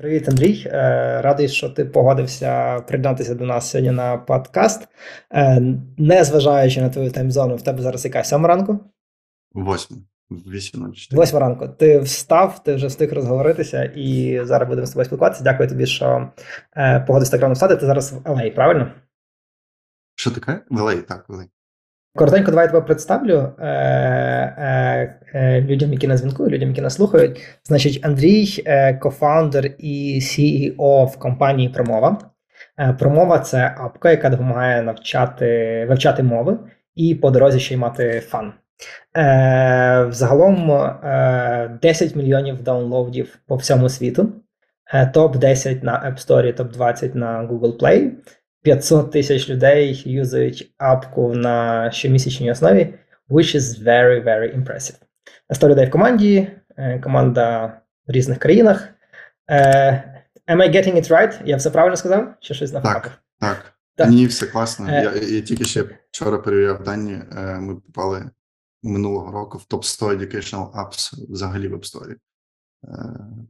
Привіт, Андрій. Е, радий, що ти погодився приєднатися до нас сьогодні на подкаст. Е, незважаючи на твою таймзону, в тебе зараз яка сьома ранку? Восьма. Вісім Восьма ранку. Ти встав, ти вже встиг розговоритися, і зараз будемо з тобою спілкуватися. Дякую тобі, що е, погодився так рано встати. Ти зараз в LA, правильно? Що таке? В LA, так, в LA. Коротенько, давай я тебе представлю е, е, е, людям, які на дзвінку, людям, які нас слухають. Значить, Андрій, е, кофаундер і CEO в компанії Промова. Е, Промова це апка, яка допомагає навчати вивчати мови і по дорозі ще й мати фан. Е, Взагалом е, 10 мільйонів даунлоудів по всьому світу. Е, топ 10 на App Store, топ 20 на Google Play. 500 тисяч людей юзають апку на щомісячній основі, which is very, very impressive. 100 людей в команді, е, команда в різних країнах. Е, Am I getting it right? Я все правильно сказав? Чи щось на Так, так. Так. Ні, все класно. Е. Я, я тільки ще вчора перевіряв дані. Е, Ми попали минулого року в топ 100 educational apps взагалі в App Store.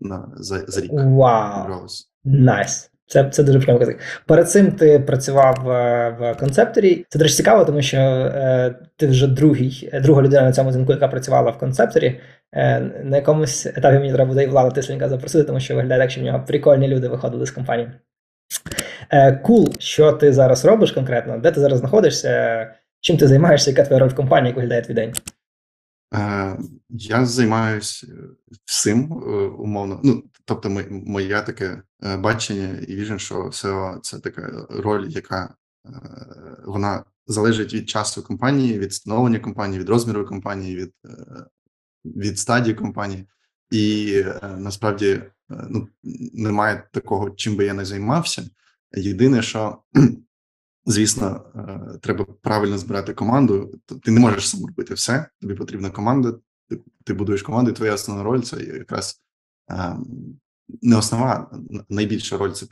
На, за, за рік. Вау, Брос. найс. Це, це дуже приємно казати. Перед цим ти працював е, в концепторі. Це дуже цікаво, тому що е, ти вже другий, е, друга людина на цьому дзвінку, яка працювала в концепторі. Е, на якомусь етапі мені треба буде і влада Тисленька запросити, тому що виглядає так, що в нього прикольні люди виходили з компанії. Е, Кул, що ти зараз робиш конкретно? Де ти зараз знаходишся? Чим ти займаєшся? Яка твоя роль в компанії, як виглядає твій день? Е, Я займаюся всім умовно. Ну, тобто, моє таке е, бачення і віжен, що SEO – це така роль, яка е, вона залежить від часу компанії, від становлення компанії, від розміру компанії, від, е, від стадії компанії. І насправді ну, немає такого, чим би я не займався. Єдине, що звісно, треба правильно збирати команду. Ти не можеш сам робити все. Тобі потрібна команда. Ти, ти будуєш команду, і твоя основна роль це якраз не основна, н- найбільша роль це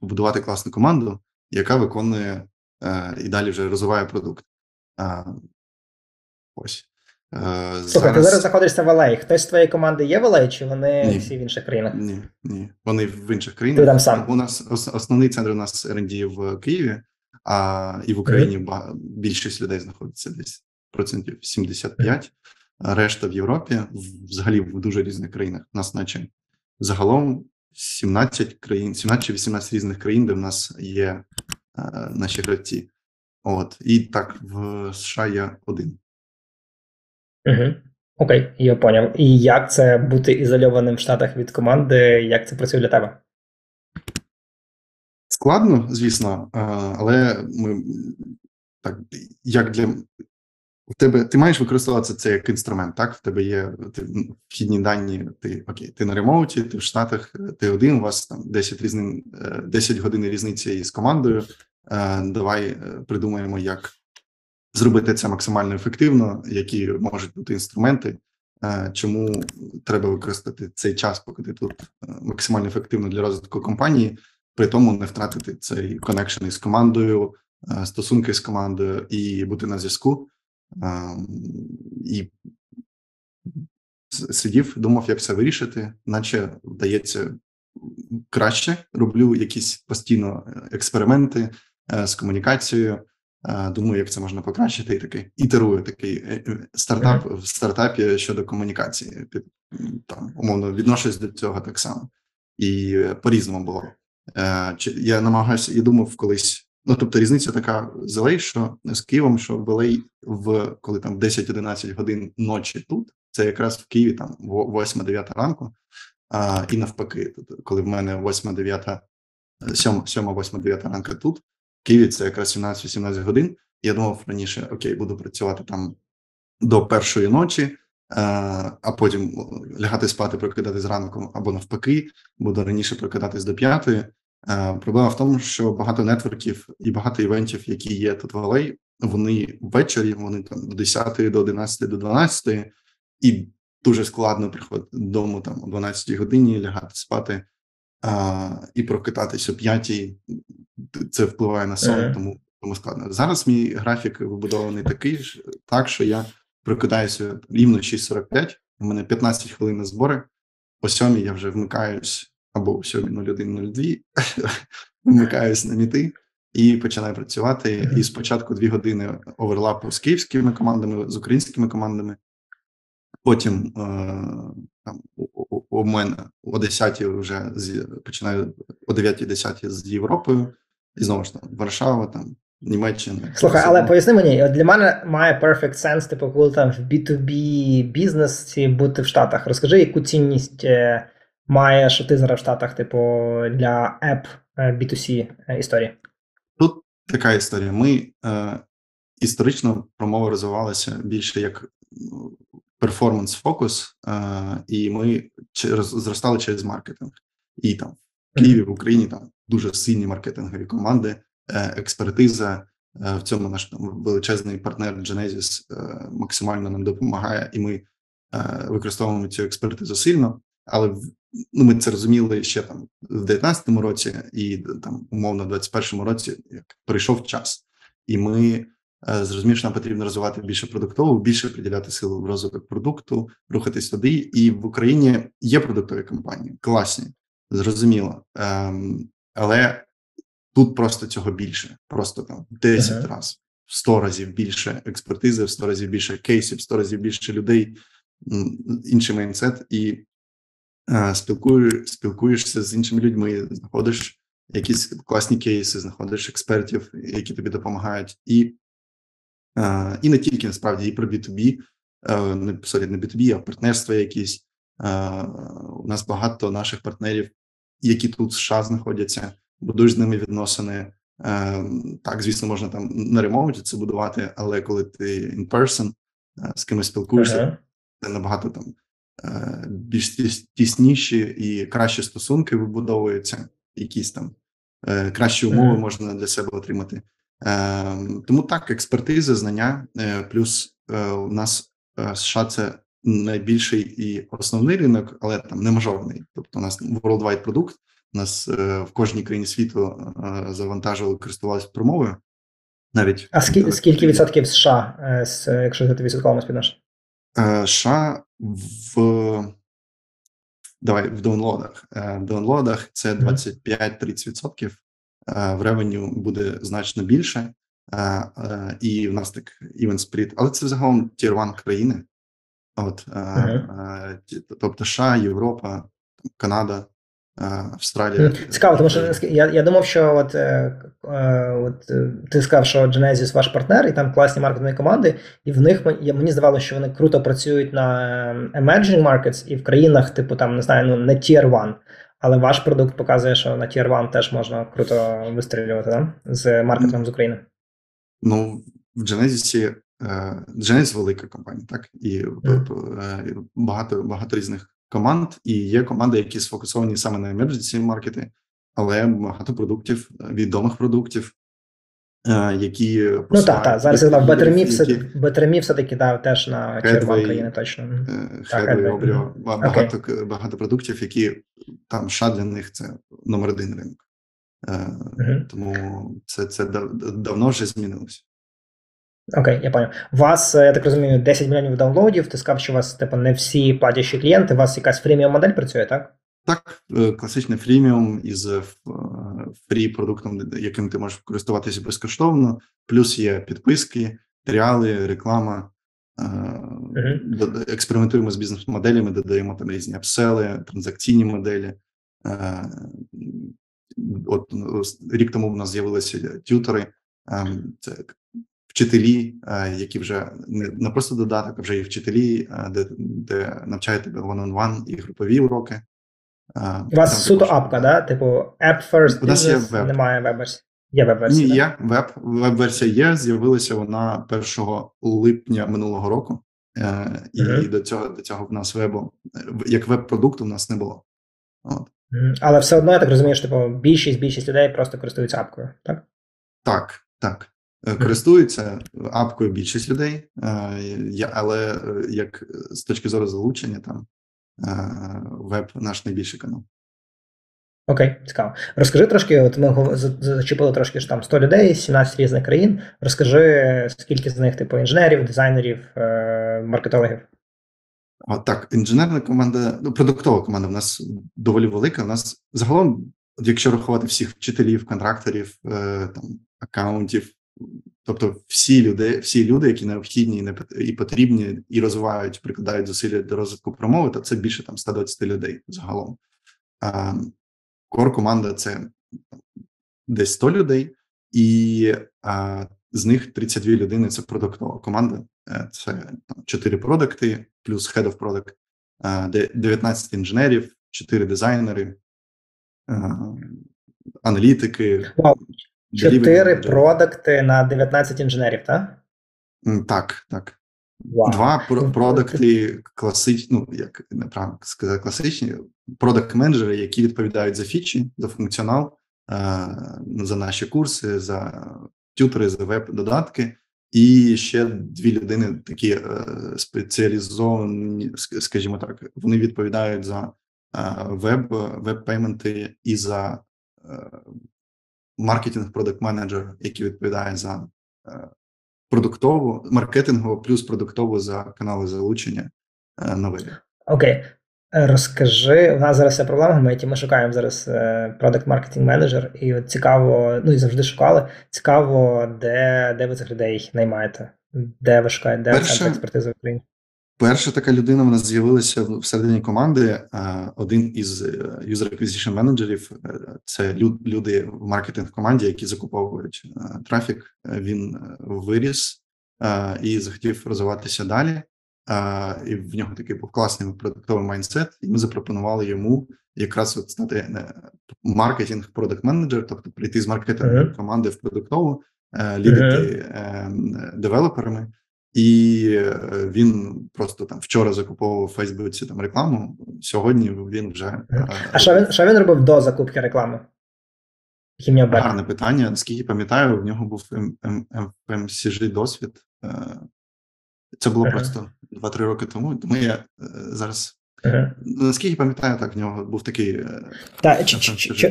побудувати класну команду, яка виконує е, і далі вже розвиває продукт. Е, Ось. Е, Слухай, ти зараз знаходишся в LA. Хтось з твоєї команди є в LA, чи вони Ні. всі в інших країнах? Ні, ні. Вони в інших країнах. Ти там сам. У нас основний центр у нас R&D в Києві, а і в Україні ба- більшість людей знаходиться десь процентів 75, а решта в Європі, взагалі в дуже різних країнах. У нас, наче загалом 17 країн, 17 чи 18 різних країн, де в нас є е, наші гравці. От і так в США є один. Угу. Окей, я поняв. І як це бути ізольованим в Штатах від команди? Як це працює для тебе? Складно, звісно, е, але ми так як для у тебе ти маєш використовувати це як інструмент. Так, в тебе є ти, вхідні дані. Ти окей, ти на ремоуті, ти в Штатах, е, ти один. У вас там 10 різни, е, 10 годин різниці із командою. Е, Давай е, придумаємо, як зробити це максимально ефективно, які можуть бути інструменти. е, Чому треба використати цей час, поки ти тут е, максимально ефективно для розвитку компанії, при тому не втратити цей connection із командою, е, стосунки з командою і бути на зв'язку. І сидів, думав, як це вирішити, наче вдається краще. Роблю якісь постійно е, експерименти е, з комунікацією. Е, Думаю, як це можна покращити, і такий ітерую такий стартап в стартапі щодо комунікації. Під там умовно відношусь до цього так само, і по-різному було. Чи- Я намагаюся, я думав колись. Ну, тобто різниця така з LA, що з Києвом, що в LA в коли там 10-11 годин ночі тут, це якраз в Києві там 8-9 ранку, а, і навпаки, коли в мене 8-9, 7-8-9 ранку тут, в Києві це якраз 17-18 годин. Я думав раніше, окей, буду працювати там до першої ночі, а потім лягати спати, прокидатись зранку або навпаки, буду раніше прокидатись до п'ятої. Е, Проблема в тому, що багато нетворків і багато івентів, які є тут в LA, вони ввечері, вони там до 10, до 11, до 12, і дуже складно приходити додому там о 12 годині, лягати спати а, і прокидатись о 5. Це впливає на сон, тому, тому складно. Зараз мій графік вибудований такий ж, так, що я прокидаюся рівно 6.45, у мене 15 хвилин на збори, о 7 я вже вмикаюсь або о 7.01.02 вмикаюсь на міти і починаю працювати. І спочатку дві години оверлапу з київськими командами, з українськими командами. Потім е, там у, у мене о 10 вже з починаю о 9-10 з Європою, і знову ж там Варшава, там Німеччина. Слухай, але поясни мені, для мене має perfect sense, типу, коли там в B2B бізнесі бути в Штатах. Розкажи, яку цінність е, має, що ти зараз в Штатах, типу, для app B2C історії? Тут така історія. Ми е, історично промова розвивалася більше як перформанс-фокус, е, і ми через, зростали через маркетинг. І там в Києві, в Україні там дуже сильні маркетингові команди, е, експертиза. Е, в цьому наш там, величезний партнер Genesis е, максимально нам допомагає, і ми е, використовуємо цю експертизу сильно. Але ну, ми це розуміли ще там в 19-му році, і там умовно в 21-му році, як прийшов час, і ми е, зрозуміли, що нам потрібно розвивати більше продуктову, більше приділяти силу в розвиток продукту, рухатись туди. І в Україні є продуктові компанії, класні, зрозуміло, ем, але тут просто цього більше, просто там 10 uh-huh. разів, в 100 разів більше експертизи, в 100 разів більше кейсів, в 100 разів більше людей, інший майнсет і спілкуєш, спілкуєшся з іншими людьми, знаходиш якісь класні кейси, знаходиш експертів, які тобі допомагають, і і не тільки насправді і про B2B, не sorry, не B2B, а партнерства якісь. У нас багато наших партнерів, які тут в США знаходяться, будуєш з ними відносини. Так, звісно, можна там на ремоуті це будувати, але коли ти in person з кимось спілкуєшся, uh-huh. це набагато там Е, більш тісніші і кращі стосунки вибудовуються, якісь там е, кращі умови можна для себе отримати. Е, тому так, експертиза, знання, плюс у нас США це найбільший і основний ринок, але там не мажорний. Тобто, у нас worldwide продукт. У нас в кожній країні світу завантажували, користувалися промовою. Навіть а скільки, скільки відсотків США, якщо це відсотковому співношення? США в давай в download ах. Е, в download ах це 25-30%, е, в revenue буде значно більше, е, і в нас так even split, Але це загалом tier 1 країни. От, uh-huh. Тобто США, Європа, Канада. Австралія. Цікаво, тому що я я думав, що от е, е, от е, ти сказав, що Genesis ваш партнер, і там класні маркетингові команди, і в них мені здавалося, що вони круто працюють на emerging markets і в країнах, типу там не знаю, ну не Tier 1. Але ваш продукт показує, що на Tier 1 теж можна круто вистрілювати да? з маркетингом з України. Ну, в Genesis Genesis велика компанія, так і mm. багато багато різних команд, і є команди, які сфокусовані саме на emergency маркети, але багато продуктів, відомих продуктів, е, які ну так, так. зараз я сказав, Betterme все Betterme все-таки дав теж на червон країни точно. Headway, Обріо, багато okay. багато продуктів, які там США для них це номер один ринок. Uh-huh. Тому це це давно вже змінилося. Окей, я понял. У вас, е, я так розумію, 10 мільйонів даунлодів. Ти сказав, що у вас типу, не всі платящі клієнти, у вас якась фріміум модель працює, так? Так, е, класичний фріміум із е, фрі продуктом, яким ти можеш користуватися безкоштовно, плюс є підписки, тріали, реклама. Експериментуємо з бізнес-моделями, додаємо там різні апсели, транзакційні моделі. От ну, рік тому в нас з'явилися тютори. Ем, це вчителі, е, які вже не просто додаток, а вже і вчителі, е, де де навчають тебе one-on-one і групові уроки. Е, У вас суто апка, да? Типу App First У нас є веб. немає веб-версії? Є веб-версія? Ні, є веб. Веб-версія є. З'явилася вона 1 липня минулого року, і uh-huh. до цього до цього в нас вебу як веб-продукту в нас не було. От. Але все одно я так розумію, що типу, більшість більшість людей просто користуються апкою, так? Так, так. Е, користуються апкою більшість людей, е, але е, як з точки зору залучення, там веб наш найбільший канал. Окей, цікаво. Розкажи трошки, от ми зачепили трошки що там 100 людей, 17 різних країн. Розкажи, скільки з них, типу, інженерів, дизайнерів, маркетологів? А, Так, інженерна команда, ну, продуктова команда в нас доволі велика. У нас загалом, якщо рахувати всіх вчителів, контракторів, там акаунтів, тобто всі люди, всі люди, які необхідні і потрібні, і розвивають, прикладають зусилля до розвитку промови, то це більше там 120 людей загалом. Кор команда це десь 100 людей, і з них 32 людини це продуктова команда. Е, це 4 продукти, плюс Head of Product, 19 інженерів, 4 дизайнери, аналітики. 4 продукти на 19 інженерів, так? Так, так. Wow. Два продукти класичні, ну як неправильно сказати, класичні продакт менеджери які відповідають за фічі, за функціонал, за наші курси, за тютери, за веб-додатки, і ще дві людини такі е, спеціалізовані, скажімо так, вони відповідають за веб, веб-пейменти і за е, маркетинг продакт менеджер який відповідає за е, продуктову, маркетингову плюс продуктову за канали залучення на вебі. Окей. Розкажи, у нас зараз є проблема в. Ми шукаємо зараз продакт маркетинг менеджер, і от цікаво, ну і завжди шукали. Цікаво, де де ви цих людей наймаєте, де ви шукаєте, де Перше, центр експертизи в Україні? Перша така людина в нас з'явилася всередині команди. Один із е, user acquisition менеджерів це люди в маркетинг команді, які закуповують е, трафік. Він е, виріс і захотів розвиватися далі і в нього такий був класний продуктовий майндсет, і ми запропонували йому якраз от стати е, маркетинг продакт менеджер, тобто прийти з маркетингової uh-huh. команди в продуктову, е, лідити uh-huh. девелоперами. І е, він просто там вчора закуповував в Фейсбуці там рекламу. Сьогодні він вже а що він що він робив до закупки реклами? Гарне питання. Наскільки пам'ятаю, в нього був FMCG досвід. Це було uh-huh. просто 2-3 роки тому. Тому я е, зараз. Uh-huh. Наскільки пам'ятаю, так в нього був такий. Е, та,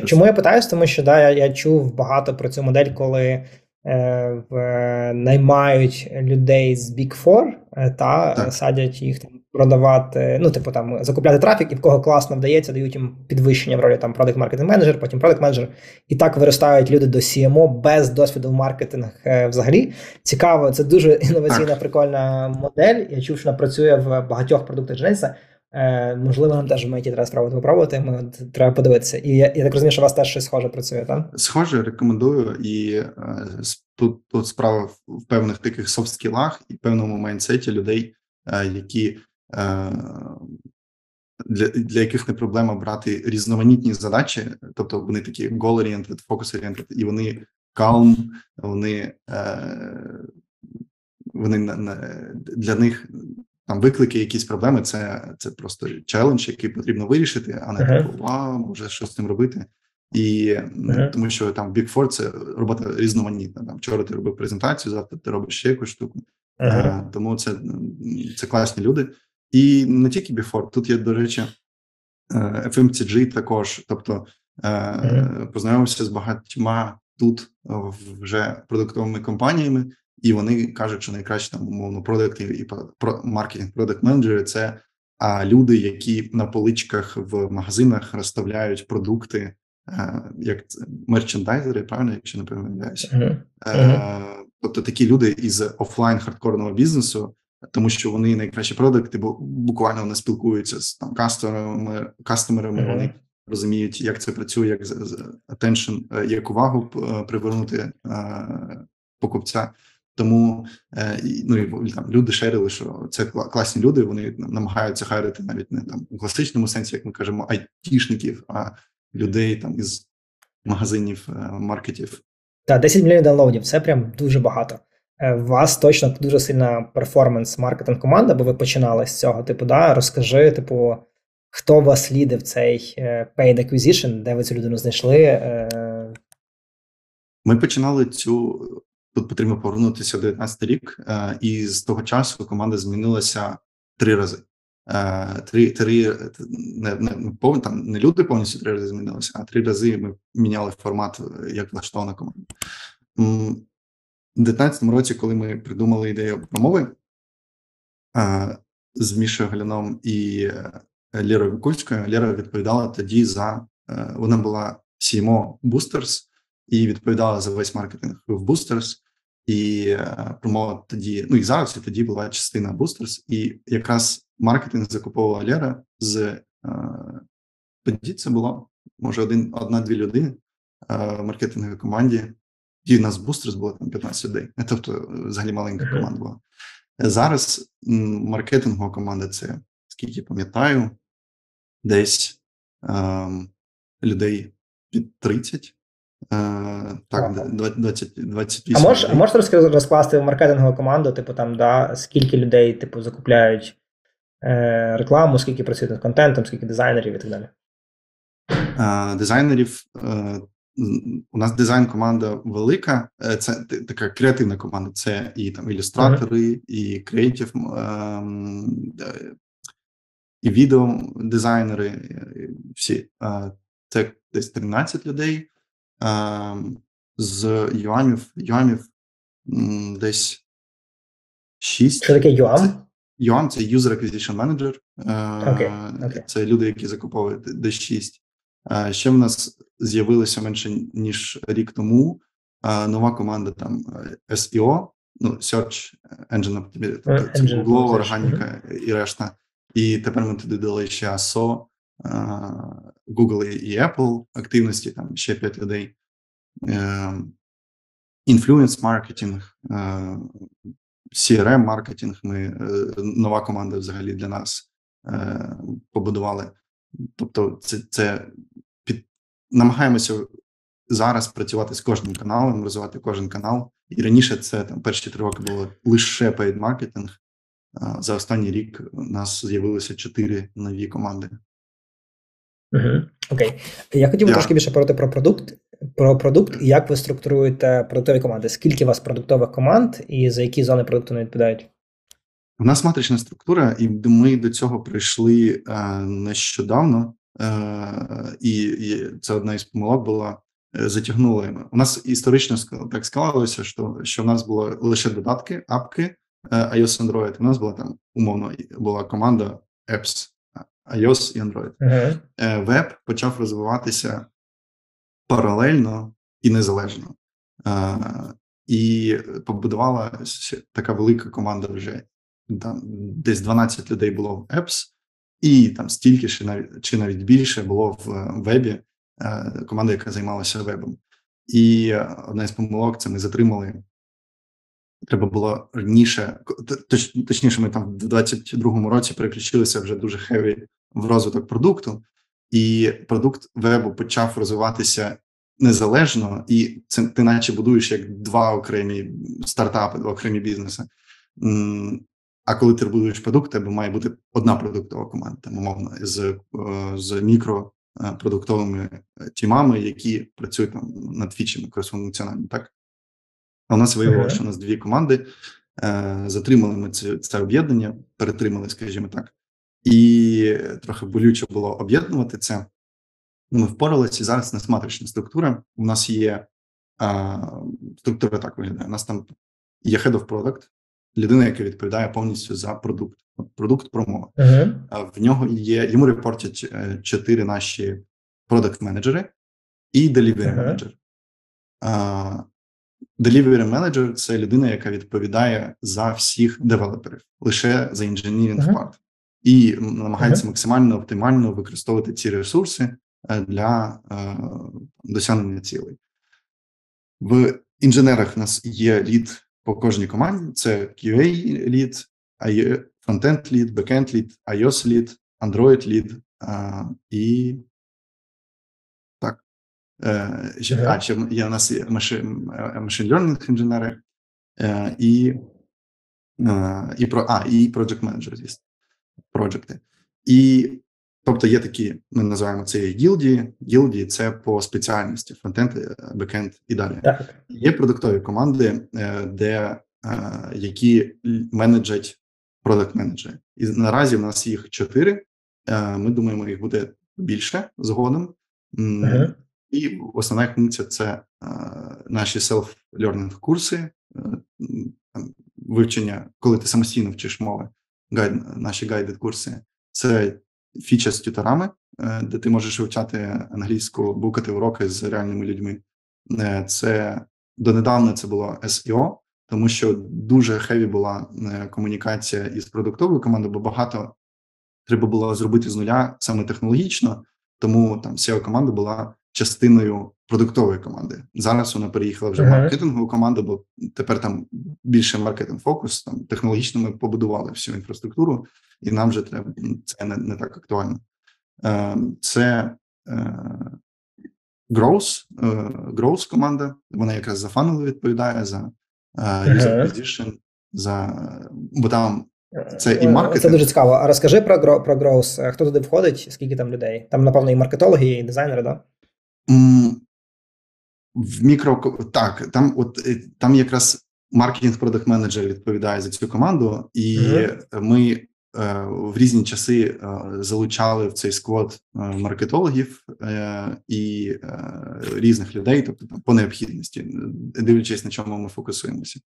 чому я питаюсь? Тому що да, я я чув багато про цю модель, коли е, наймають людей з Big Four е, та так. садять їх там продавати, ну, типу, там закупляти трафік, і в кого класно вдається, дають їм підвищення в ролі там продакт маркетинг менеджер, потім продакт менеджер. І так виростають люди до CMO без досвіду в маркетинг е, взагалі. Цікаво, це дуже інноваційна, прикольна модель. Я чув, що вона працює в багатьох продуктах Genesis. Е, можливо, нам теж в меті треба спробувати попробувати. Ми треба подивитися. І я, я так розумію, що у вас теж щось схоже працює, так? Схоже, рекомендую. І е, тут тут справа в певних таких софт-скілах і певному майнсеті людей, е, які для для яких не проблема брати різноманітні задачі, тобто вони такі goal-oriented, focus-oriented, і вони calm, вони е, вони для них виклики, якісь проблеми. Це це просто челендж, який потрібно вирішити, а не uh-huh. типу вау, може щось з цим робити. І uh-huh. тому, що там Big Four – це робота різноманітна. Там вчора ти робив презентацію, завтра ти робиш ще якусь штуку. Uh-huh. Тому це це класні люди. І не тільки Before, тут є, до речі, е, FMCG також. Тобто mm-hmm. познайомився з багатьма тут вже продуктовими компаніями, і вони кажуть, що найкраще там умовно продукти і про маркетинг продакт менеджери це а люди, які на поличках в магазинах розставляють продукти, е, як мерчендайзери, правильно, якщо не помиляюся. Mm-hmm. Тобто такі люди із офлайн хардкорного бізнесу тому що вони найкращі продукти, бо буквально вони спілкуються з там кастомерами, кастомерами. Mm-hmm. Вони розуміють, як це працює, як attention, е, як увагу привернути покупця. Тому ну і там люди шерили, що це класні люди. Вони намагаються хайрити навіть не там у класичному сенсі, як ми кажемо, айтішників, а людей там із магазинів, маркетів. Так, 10 мільйонів даунлоудів це прям дуже багато. У е, вас точно дуже сильна перформанс-маркетинг команда, бо ви починали з цього. Типу, да, розкажи, типу, хто вас лідив цей е, paid acquisition, де ви цю людину знайшли? Е? Ми починали цю. Тут потрібно повернутися в 19 рік, і з того часу команда змінилася три рази. Три три не не, не, там не люди повністю три рази змінилися, а три рази ми міняли формат, як влаштована команда. У 19 році, коли ми придумали ідею промови, з Мішою Галяном і Лірою Вікульською. Ліра відповідала тоді за вона була CMO Boosters і відповідала за весь маркетинг в Boosters. І промова тоді, ну і зараз і тоді була частина Boosters, і якраз маркетинг закуповувала Лера з тоді це було може один одна-дві людини в маркетинговій команді. І в нас Boosters було там 15 людей. Тобто, взагалі маленька команда була. Зараз маркетингова команда це скільки пам'ятаю, десь ем, людей під 30. Е, так, 20, 28 А можеш а можеш розкласти маркетингову команду, типу там, да, скільки людей типу, закупляють е, рекламу, скільки працюють над контентом, скільки дизайнерів і так далі? Е, дизайнерів. Е, у нас дизайн-команда велика, е, це така креативна команда. Це і там ілюстратори, uh-huh. і креатив, ем, і відеодизайнери, всі. Це десь 13 людей. З юамів, юамів десь 6. Що таке юам? Юам це User Acquisition Manager. Okay. Okay. Це люди, які закуповують десь 6. Ще в нас з'явилося менше ніж рік тому. Нова команда там SEO, ну Search Engine Optimization, Google, органіка і решта. І тепер ми туди дали ще ASO, Google і Apple активності, там ще 5 людей. Інфлюенс маркетинг, crm маркетинг. Ми нова команда взагалі для нас побудували. Тобто, це це під намагаємося зараз працювати з кожним каналом, розвивати кожен канал. І раніше це там перші три роки було лише paid маркетинг. За останній рік у нас з'явилося чотири нові команди. Угу. Окей. Я хотів би yeah. трошки більше говорити про продукт, про продукт і як ви структуруєте продуктові команди. Скільки у вас продуктових команд і за які зони продукту не відповідають? У нас матрична структура, і ми до цього прийшли е, нещодавно, е, і, і це одна із помилок була. Е, затягнули. У нас історично так склалося, що що в нас було лише додатки, апки е, iOS Android. У нас була там умовно була команда Apps iOS і Android. Uh-huh. Веб почав розвиватися паралельно і незалежно. І побудувала така велика команда вже там десь 12 людей було в Apps, і там стільки чи навіть чи навіть більше було в вебі команда, яка займалася вебом. І одна з помилок це ми затримали. Треба було раніше, точ, точніше, ми там в 22-му році переключилися вже дуже хеві в розвиток продукту, і продукт вебу почав розвиватися незалежно, і це ти наче будуєш як два окремі стартапи, два окремі бізнеси. А коли ти будуєш продукт, тебе має бути одна продуктова команда, там, умовно, з е, з мікропродуктовими е, тімами, які працюють там над фічами кросфункціональні, так? А у нас виявилося, що у нас дві команди. Е, затримали ми це це об'єднання, перетримали, скажімо так, і трохи болюче було об'єднувати це. Ну, Ми впоралися і зараз у нас матрична структура. У нас є а, структура так виглядає. У нас там є head of product, людина, яка відповідає повністю за продукт. Продукт промова. Uh-huh. В нього є, йому репортять е, чотири наші продакт-менеджери і delivery менеджер. Uh-huh. Delivery менеджер це людина, яка відповідає за всіх девелоперів, лише за engineering угу. part і намагається максимально оптимально використовувати ці ресурси е, для е, досягнення цілей. В інженерах у нас є lead по кожній команді: це QA lead, frontend lead, backend lead, iOS lead, Android lead і так. Е, а, ще є у нас є машин learning інженери і і про а, і project manager, звісно проджекти. І тобто є такі, ми називаємо це гілдії. Гілдії це по спеціальності: фронтенд, е, бекенд і далі. Так. Є продуктові команди, е, де е, які менеджать продакт менеджери. І наразі в нас їх чотири. Ми думаємо, їх буде більше згодом. Uh-huh. І основна функція це наші self-learning курси, вивчення, коли ти самостійно вчиш мови гайд, наші гайдед курси. Це фіча з тюторами, е, де ти можеш вивчати англійську, букати уроки з реальними людьми. Е, це донедавна це було SEO, тому що дуже хеві була е, комунікація із продуктовою командою, бо багато треба було зробити з нуля саме технологічно, тому там seo команда була частиною продуктової команди. Зараз вона переїхала вже в маркетингову команду, бо тепер там більше маркетинг фокус. Там технологічно ми побудували всю інфраструктуру, і нам вже треба це не, не так актуально. Е, це е, Growth, е, Growth команда. Вона якраз за фанели відповідає за user acquisition, за бо там це і маркетинг. Це дуже цікаво. А розкажи про про Growth. Хто туди входить? Скільки там людей? Там, напевно, і маркетологи, і дизайнери, да? В мікро так, там от е, там якраз маркетинг продакт менеджер відповідає за цю команду, і mm-hmm. ми е, в різні часи е, залучали в цей склад е, маркетологів е, і е, різних людей, тобто там по необхідності, дивлячись на чому ми фокусуємося.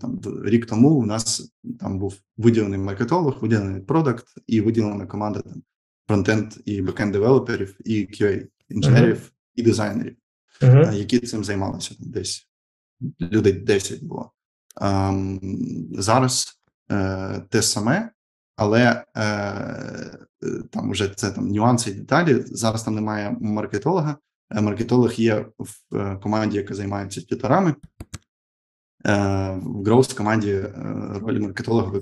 Там рік тому у нас там був виділений маркетолог, виділений продакт і виділена команда там фронтенд і бекенд девелоперів і QA інженерів uh-huh. і дизайнерів, uh-huh. які цим займалися десь людей 10 було. Ем, Зараз е, те саме, але е, там вже це там нюанси і деталі. Зараз там немає маркетолога. Е, маркетолог є в е, команді, яка займається тюторами. Е, в Growth команді роль маркетолога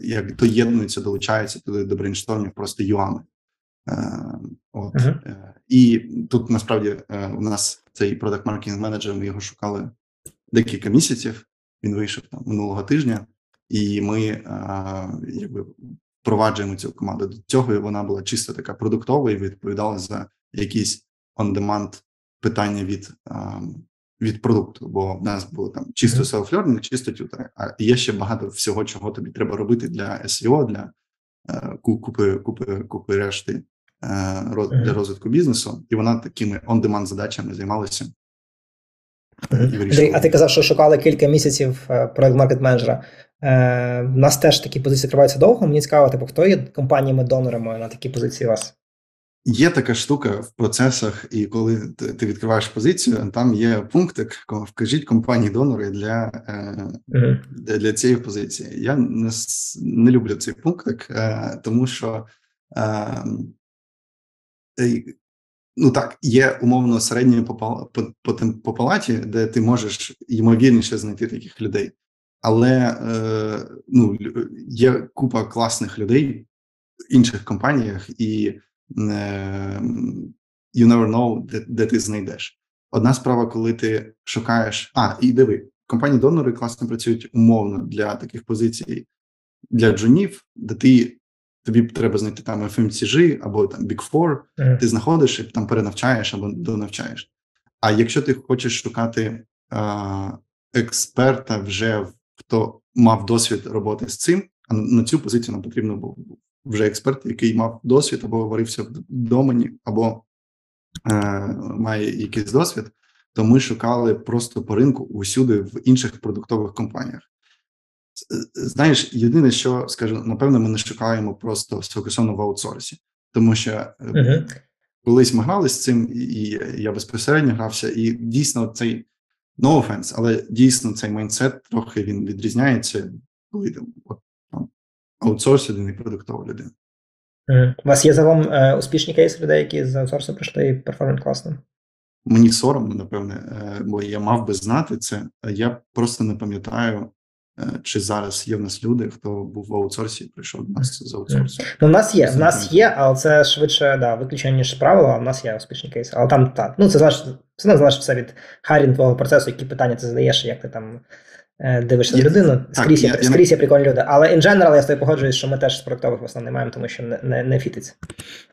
як доєднується, долучається туди до брейнштормів просто юами. От uh-huh. і тут насправді е, у нас цей продакт маркетинг менеджер. Ми його шукали декілька місяців. Він вийшов там минулого тижня, і ми якби впроваджуємо цю команду. До цього вона була чисто така продуктова і відповідала за якісь on-demand питання від від продукту. Бо в нас було там чисто self-learning, чисто тютери. А є ще багато всього, чого тобі треба робити для SEO, для е, купи, купи, купи решти Е, для розвитку бізнесу, і вона такими on-demand задачами займалася. Андрій, а ти казав, що шукали кілька місяців е, проект маркет менеджера. Е, У нас теж такі позиції триваються довго. Мені цікаво, типу, хто є компаніями-донорами на такі позиції у вас? Є така штука в процесах, і коли ти відкриваєш позицію, там є пунктик, вкажіть компанії донори для для, для цієї позиції. Я не не люблю цей пунктик, тому що ну так, є умовно середньої по, по, по, палаті, де ти можеш ймовірніше знайти таких людей. Але е, ну, є купа класних людей в інших компаніях, і е, you never know, де, де ти знайдеш. Одна справа, коли ти шукаєш. А, і диви, компанії донори класно працюють умовно для таких позицій для джунів, де ти тобі треба знайти там FMCG або там Big Four, mm. ти знаходиш і там перенавчаєш або донавчаєш. А якщо ти хочеш шукати а, експерта, вже хто мав досвід роботи з цим, а на цю позицію нам потрібно був вже експерт, який мав досвід або варився в домені, або е, має якийсь досвід, то ми шукали просто по ринку усюди в інших продуктових компаніях. Знаєш, єдине, що скажу, напевно, ми не шукаємо просто сфокусовано в аутсорсі, тому що uh-huh. колись ми грали з цим, і я безпосередньо грався, і дійсно цей no offense, але дійсно цей майндсет трохи він відрізняється, коли там аутсорс людини продуктова людина. Uh-huh. У вас є загалом е, успішні кейси людей, які з аутсорсу прийшли і перформують класно? Мені соромно, напевне, е, бо я мав би знати це. Я просто не пам'ятаю. Е, чи зараз є в нас люди, хто був в аутсорсі і прийшов до нас з аутсорсу? Ну, в нас є, в нас є, але це швидше да, виключення, ніж правило, а в нас є успішні кейси. Але там так. Ну, це залежить, це не залежить все від харінгового процесу, які питання ти задаєш, як ти там дивишся на людину, скрізь є, скрізь є прикольні люди. Але in general я з тобою погоджуюсь, що ми теж з в основному не маємо, тому що не не, не фітиться.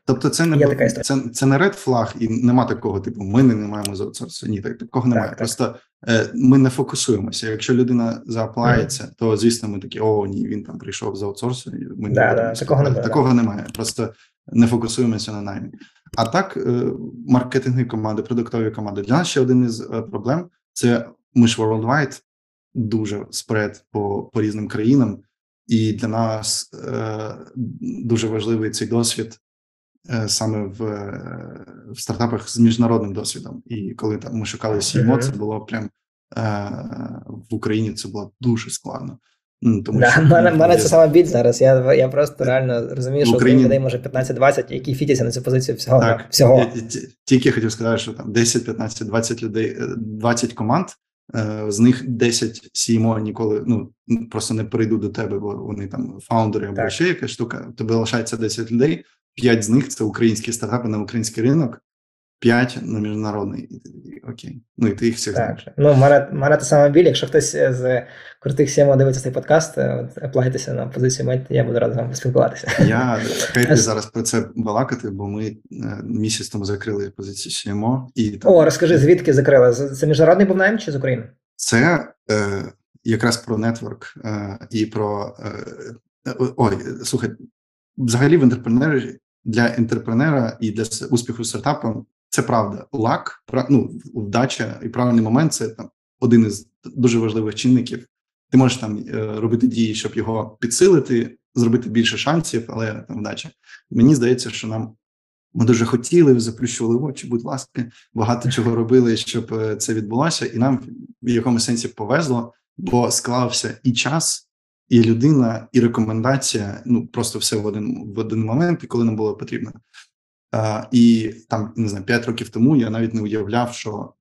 Тобто, це не є це, це не ред флаг, і нема такого, типу, ми не, не маємо з аутсорсу. Ні, так, такого немає. Так, Просто так. Е, ми не фокусуємося. Якщо людина зааплається, mm. то звісно, ми такі, о, ні, він там прийшов з аутсорсу. Ми да, не да, такого немає. Такого да. немає. Просто не фокусуємося на наймі. А так, е, маркетингові команди, продуктові команди. Для нас ще один із проблем це ми ж worldwide, дуже спред по по різним країнам. і для нас е, дуже важливий цей досвід е, саме в в стартапах з міжнародним досвідом. І коли там ми шукали CMO, це було прям в Україні. Це було дуже складно. Тому да, що мене, мене це саме біль зараз. Я я просто реально розумію, що Україні... людей може 15-20, які фітяться на цю позицію всього. Так, всього. Тільки хотів сказати, що там 10, 15, 20 людей, 20 команд, е, з них 10 CMO ніколи ну просто не прийду до тебе, бо вони там фаундери або так. ще якась штука. Тобі лишається 10 людей, П'ять з них це українські стартапи на український ринок. 5 на міжнародний. Окей. Ну і ти їх всіх знаєш. Ну, те саме біль. Якщо хтось з крутих сімо дивиться цей подкаст, е, оплайтеся на позицію мед, я буду радий з вами поспілкуватися. Я хейплю зараз про це балакати, бо ми е, місяць тому закрили позицію СІМО. І там... О, розкажи, звідки закрили? Це міжнародний був найм чи з України? Це е, якраз про нетворк е, і про. Е, ой, слухай, взагалі в інтерпренері для інтерпренера і для успіху стартапу це правда. Лак, ну, вдача і правильний момент це там один із дуже важливих чинників. Ти можеш там е, робити дії, щоб його підсилити, зробити більше шансів, але там вдача. Мені здається, що нам ми дуже хотіли, заплющували очі, будь ласка, багато чого робили, щоб е, це відбулося, і нам в якомусь сенсі повезло, бо склався і час, і людина, і рекомендація. Ну просто все в один в один момент, і коли нам було потрібно. І там не знаю, 5 років тому я навіть не уявляв, що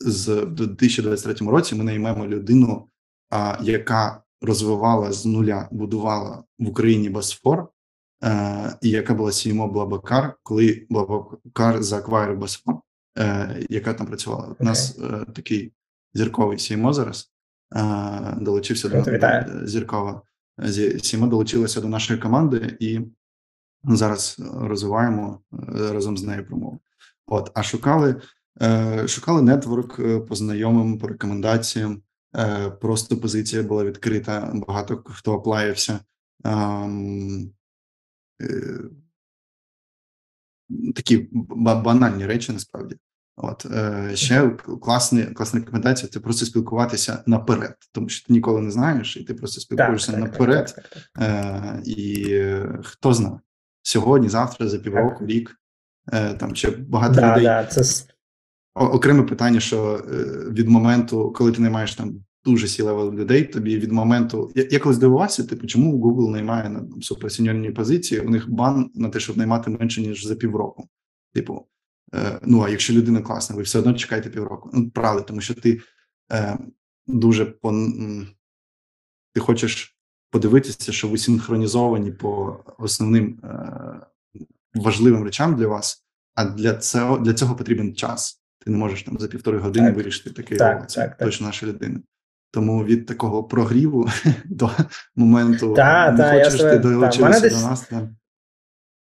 з 2023 році ми наймемо людину, а, яка розвивала з нуля, будувала в Україні Босфор, а, і яка була CMO Блабакар, коли Блабакар зааквайрив Босфор, е, яка там працювала. Okay. У нас е, такий зірковий CMO зараз е, долучився до зіркова. CMO долучилася до нашої команди і зараз розвиваємо е, разом з нею промову. От, а шукали е, шукали нетворк е, по знайомим, по рекомендаціям. Просто позиція була відкрита. Багато хто оплаявся. Такі банальні речі насправді. От ще класні класна рекомендація це просто спілкуватися наперед, тому що ти ніколи не знаєш, і ти просто спілкуєшся так, так, наперед. Так, так, так. І хто знає, сьогодні, завтра, за півроку, рік. Е, там ще багато да, людей. Да, це... Окреме питання, що е, від моменту, коли ти не маєш там дуже сі людей, тобі від моменту. Я, я колись здивувався, типу, чому Google наймає на суперсеньорній позиції, у них бан на те, щоб наймати менше, ніж за півроку. Типу, е, ну а якщо людина класна, ви все одно чекаєте півроку. Ну, правда, тому що ти е, дуже по ти хочеш подивитися, що ви синхронізовані по основним е, важливим речам для вас, а для цього для цього потрібен час. Ти не можеш там за півтори години так. вирішити такий так, так, точно наша людина. Тому від такого прогріву до моменту та, не та, хочеш ти долучитися до нас. Там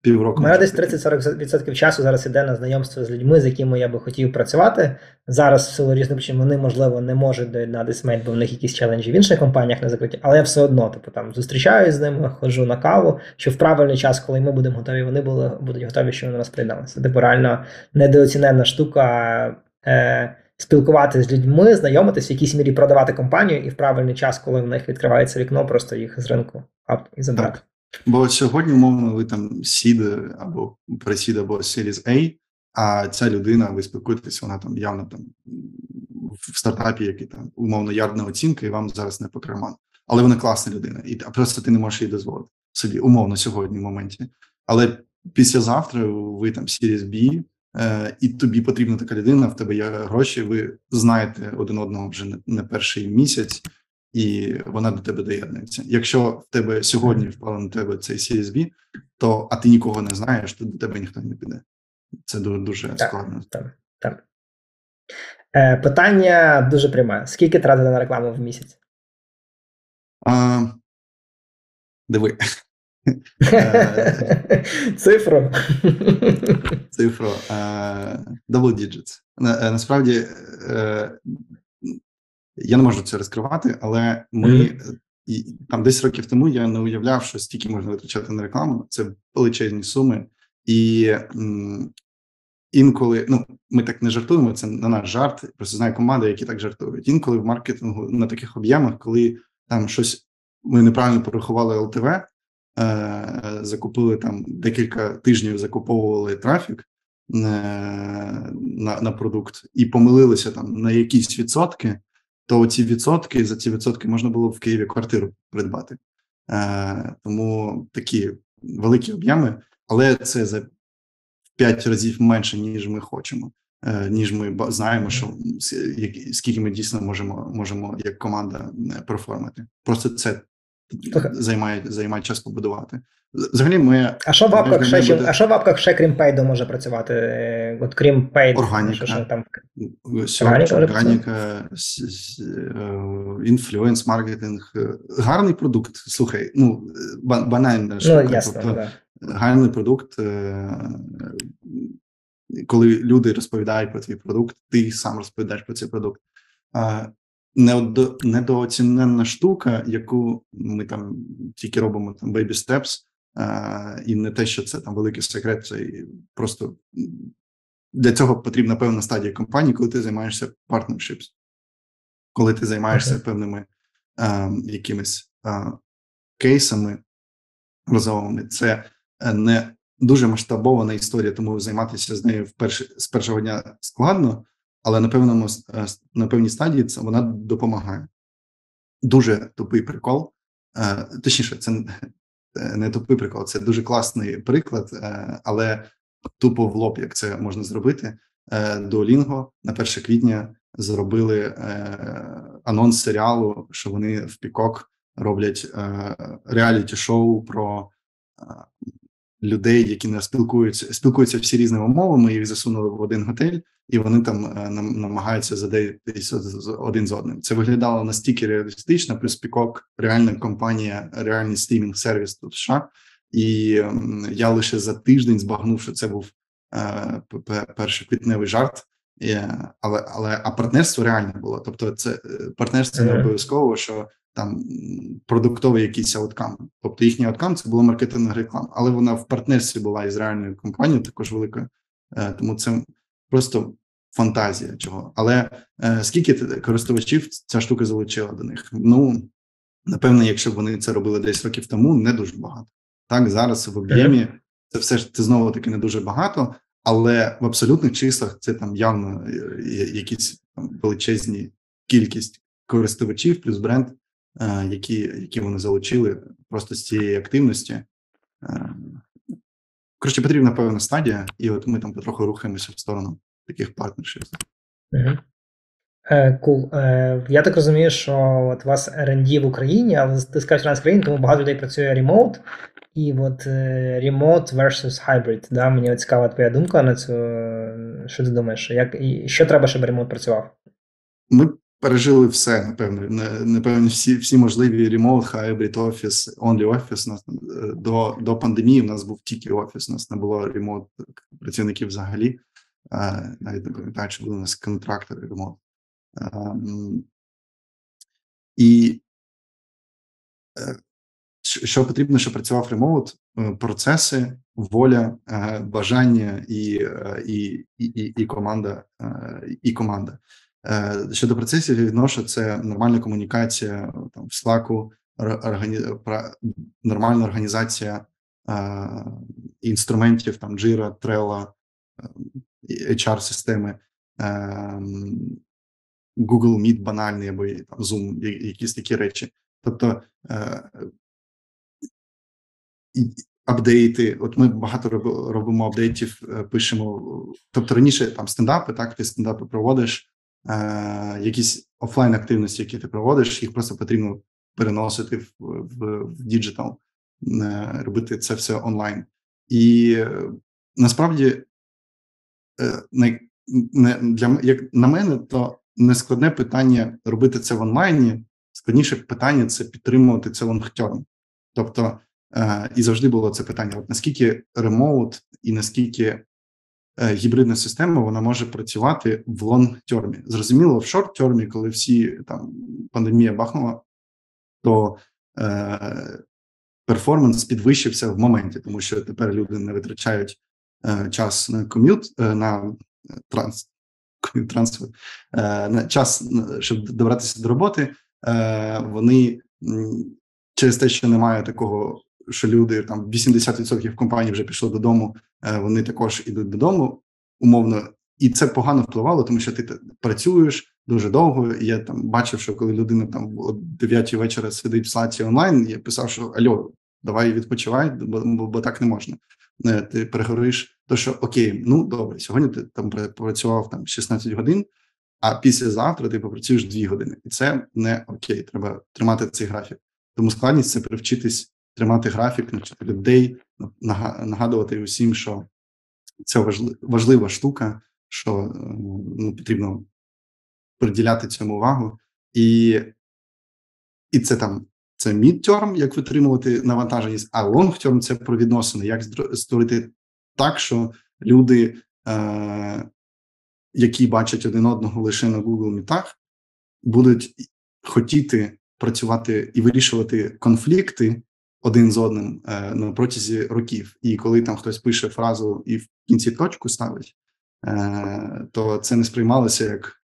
півроку. Мене десь 30-40% часу зараз іде на знайомство з людьми, з якими я би хотів працювати. Зараз, в силу різних причин, вони, можливо, не можуть доєднатися мейт, бо в них якісь челенджі в інших компаніях не закриті, але я все одно, типу, там зустрічаюсь з ними, ходжу на каву, що в правильний час, коли ми будемо готові, вони були, будуть готові, що вони нас приєдналися. Типу, реально недооцінена штука. Е, Спілкуватися з людьми, знайомитися, в якійсь мірі продавати компанію, і в правильний час, коли в них відкривається вікно, просто їх з ринку і забрати. Так. Бо сьогодні, умовно, ви там сід або пресід, або Series A, а ця людина, ви спілкуєтеся, вона там явно там в стартапі, який там умовно ярдна оцінка, і вам зараз не по карману. Але вона класна людина, і просто ти не можеш їй дозволити собі, умовно, сьогодні в моменті. Але післязавтра ви там Series B, е, і тобі потрібна така людина, в тебе є гроші, ви знаєте один одного вже не перший місяць і вона до тебе доєднується. Якщо в тебе сьогодні впало на тебе цей CSV, то а ти нікого не знаєш, то до тебе ніхто не піде. Це дуже дуже так, складно. Так, так. Е, Питання дуже пряме. Скільки тратити на рекламу в місяць? А, Диви. Цифру. Цифру. Double digits. Насправді е, я не можу це розкривати, але ми mm-hmm. і там 10 років тому я не уявляв, що стільки можна витрачати на рекламу. Це величезні суми, і м, інколи ну ми так не жартуємо. Це на наш жарт. Просто знаю команди, які так жартують. Інколи в маркетингу на таких об'ємах, коли там щось ми неправильно порахували ЛТВ, е, закупили там декілька тижнів, закуповували трафік на на продукт і помилилися там на якісь відсотки, то ці відсотки за ці відсотки можна було в Києві квартиру придбати. Тому такі великі об'єми, але це за 5 разів менше, ніж ми хочемо. Е, ніж ми знаємо, що скільки ми дійсно можемо можемо як команда е, перформити. Просто це займає займає час побудувати. Взагалі, ми а що в апках ще буде... а що в апках ще крім пейду може працювати? От крім пейду, органіка, що, там органіка, органіка інфлюенс маркетинг, гарний продукт. Слухай, ну банальна штука. Ну, ясно, тобто, да. гарний продукт коли люди розповідають про твій продукт, ти сам розповідаєш про цей продукт. Недооцінена штука, яку ми там тільки робимо там baby steps, і не те, що це там великий секрет, це просто для цього потрібна певна стадія компанії, коли ти займаєшся partnerships, коли ти займаєшся okay. певними а, якимись а, кейсами розовими, це е, не дуже масштабована історія, тому займатися з нею в перш, з першого дня складно, але на певному е, на певній стадії це вона допомагає. Дуже тупий прикол. Е, точніше, це не тупий прикол, це дуже класний приклад, е, але тупо в лоб, як це можна зробити. Duolingo на 1 квітня зробили анонс серіалу, що вони в Пікок роблять реаліті шоу про людей, які не спілкуються, спілкуються всі різними мовами. Їх засунули в один готель, і вони там е, намагаються задеятися один з одним. Це виглядало настільки реалістично. Плюс пікок, реальна компанія, реальний стрімінг сервіс тут США. І я лише за тиждень збагнув, що це був е, перший квітневий жарт. Але але а партнерство реально було. Тобто, це е, партнерство не обов'язково, що там продуктовий якийсь ауткам. Тобто їхній ауткам це було маркетинг реклам, але вона в партнерстві була із реальною компанією, також великою. Е, тому це просто фантазія чого. Але е, скільки користувачів ця штука залучила до них? Ну напевно, якщо б вони це робили десь років тому, не дуже багато. Так зараз в об'ємі це все ж це знову таки не дуже багато, але в абсолютних числах це там явно е, якісь там величезні кількість користувачів плюс бренд. Е, які які вони залучили просто з цієї активності. Е, коротше, потрібна певна стадія, і от ми там потроху рухаємося в сторону таких партнершів. Угу. Кул. Cool. Я так розумію, що от у вас R&D в Україні, але ти скажеш в країні, тому багато людей працює ремоут. І от remote versus hybrid. Да? Мені цікава твоя думка на цю. Що ти думаєш? Як, і Що треба, щоб ремоут працював? Ми пережили все, напевно. Напевно, всі всі можливі ремоут, hybrid офіс, only офіс. Нас е, до до пандемії. У нас був тільки офіс. У нас не було ремоут працівників взагалі. Навіть не пам'ятаю, чи були у нас контрактори ремоут. І е, що потрібно, щоб працював ремоут, е, процеси, воля, бажання і і, і, і команда, і команда. Е, щодо процесів, відношу це нормальна комунікація там в Slack, органі... нормальна організація е, інструментів там Jira, Trello, HR-системи, е, Google Meet банальний або там Zoom, якісь такі речі. Тобто апдейти. От ми багато робимо апдейтів, пишемо. Тобто раніше там стендапи, так ти стендапи проводиш. Е, якісь офлайн активності, які ти проводиш, їх просто потрібно переносити в в, в digital, е, робити це все онлайн. І е, насправді, не, не для як на мене, то не складне питання робити це в онлайні. Складніше питання це підтримувати це long-term. Тобто, і завжди було це питання: от наскільки remote і наскільки Е, гібридна система вона може працювати в long-term і. Зрозуміло, в short-term і, коли всі там пандемія бахнула, то е, перформанс підвищився в моменті, тому що тепер люди не витрачають е, час на ком'ют, е, на транс, трансфер, е, на час, щоб добратися до роботи. Е, Вони через те, що немає такого, що люди там 80% компаній вже пішло додому, е, вони також ідуть додому, умовно, і це погано впливало, тому що ти працюєш дуже довго. І я там бачив, що коли людина там о 9 вечора сидить в слаці онлайн, я писав, що альо, давай відпочивай, бо, бо, бо так не можна. Ти переговориш, то що окей, ну добре, сьогодні ти там працював там 16 годин, а післязавтра ти попрацюєш 2 години, і це не окей. Треба тримати цей графік. Тому складність це привчитись тримати графік, навчити людей, нагадувати усім, що це важлива штука, що ну, потрібно приділяти цьому увагу, і і це там це mid-term, як витримувати навантаженість, а лонгтерм – це про відносини, як створити так, що люди, е, які бачать один одного лише на Google Meet ах, будуть хотіти працювати і вирішувати конфлікти один з одним е, на протязі років. І коли там хтось пише фразу і в кінці точку ставить, е, то це не сприймалося як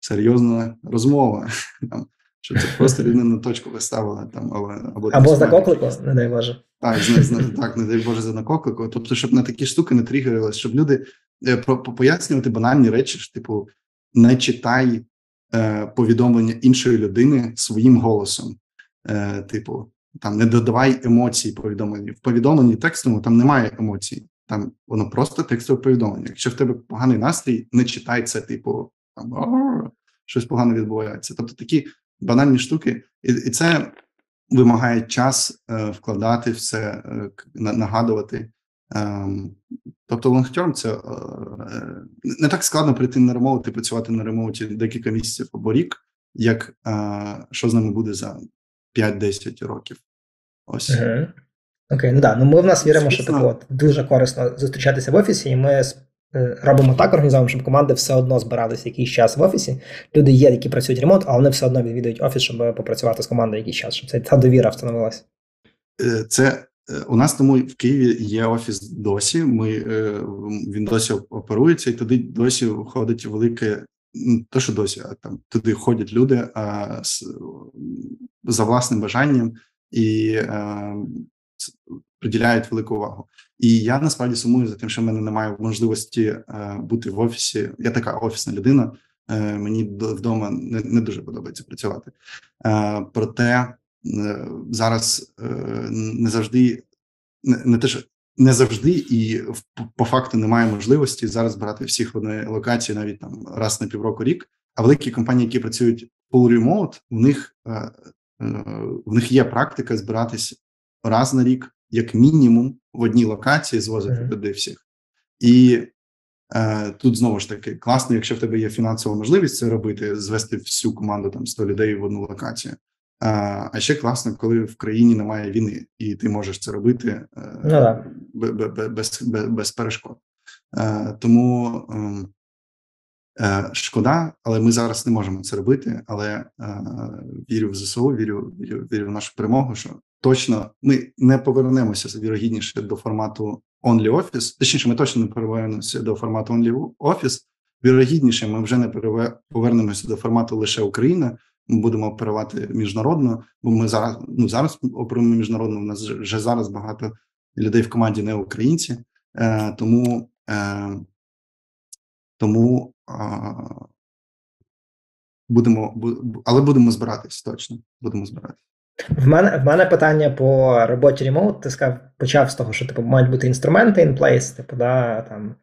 серйозна розмова. Там, Що це просто людина на точку виставила там, або або, або знак оклику, не дай Боже. Так, так, не дай Боже, знак оклику. Тобто, щоб на такі штуки не тригерились, щоб люди е, пояснювати банальні речі, що, типу, не читай е, повідомлення іншої людини своїм голосом. Е, Типу, там не додавай емоцій повідомлення. В повідомленні текстовому там немає емоцій, там воно просто текстове повідомлення. Якщо в тебе поганий настрій, не читай це, типу, там щось погано відбувається. Тобто такі банальні штуки, і і це вимагає час е, вкладати все, е, нагадувати. Е, тобто, long-term це е, не так складно прийти на remote і працювати на remote-і декілька місяців або рік, як е, що з нами буде за 5-10 років. Ось. Угу. Окей, ну да. Ну ми в нас віримо, Звісно. що так от дуже корисно зустрічатися в офісі, і ми Е, робимо так, організовуємо, щоб команди все одно збиралися якийсь час в офісі. Люди є, які працюють ремонт, але вони все одно відвідують офіс, щоб попрацювати з командою якийсь час, щоб ця довіра встановилася. Е, це е, у нас тому в Києві є офіс досі. Ми він досі оперується, і туди досі входить велике. То, що досі, а там туди ходять люди а, з, за власним бажанням і а, приділяють велику увагу. І я насправді сумую за тим, що в мене немає можливості е, бути в офісі. Я така офісна людина. Е, мені вдома не, не дуже подобається працювати. Е, проте зараз не завжди не, не те, що не завжди, і по факту немає можливості зараз брати всіх в одній локації, навіть там раз на півроку рік. А великі компанії, які працюють full remote, в них в них є практика збиратись раз на рік як мінімум в одній локації звозити туди mm-hmm. всіх. І е, тут знову ж таки класно, якщо в тебе є фінансова можливість це робити, звести всю команду там 100 людей в одну локацію. А ще класно, коли в країні немає війни, і ти можеш це робити е, ну, без, без, без перешкод. Е, тому ем, е, шкода, але ми зараз не можемо це робити. Але вірю в ЗСУ, вірю, вірю, вірю в нашу перемогу. Що точно ми не повернемося вірогідніше до формату Only Office, Точніше, ми точно не повернемося до формату Only Office. Вірогідніше, ми вже не повернемося до формату лише Україна. Будемо оперувати міжнародно, бо ми зараз ну зараз оперуємо міжнародно. У нас вже зараз багато людей в команді не українці, Е, тому е, тому е, будемо але будемо збиратись точно. Будемо збиратись. В мене в мене питання по роботі ремоут. Ти сказав, почав з того, що типу мають бути інструменти in place, типу, да, там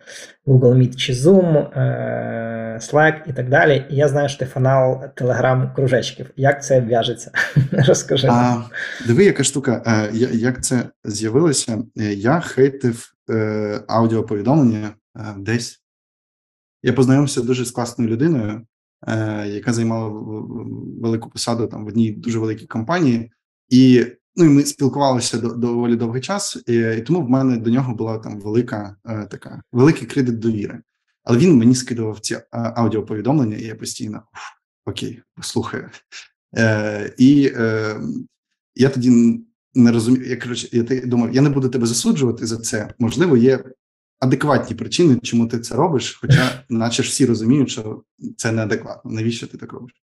Google Meet чи Zoom, е- Slack і так далі. І я знаю, що ти фанал телеграм-кружечків. Як це в'яжеться? Розкажи. А, Диви, яка штука. Е, як це з'явилося? Я хейтив е, аудіоповідомлення е, десь. Я познайомився дуже з класною людиною. Е, яка займала велику посаду там в одній дуже великій компанії, і ну і ми спілкувалися доволі довгий час, і, і тому в мене до нього була там велика е, така великий кредит довіри. Але він мені скидував ці аудіоповідомлення, і я постійно окей, послухаю. Е, І е, я тоді не розумію. Я коротше, я думав, я не буду тебе засуджувати за це. Можливо, є адекватні причини, чому ти це робиш, хоча, наче ж всі розуміють, що це неадекватно. Навіщо ти так робиш?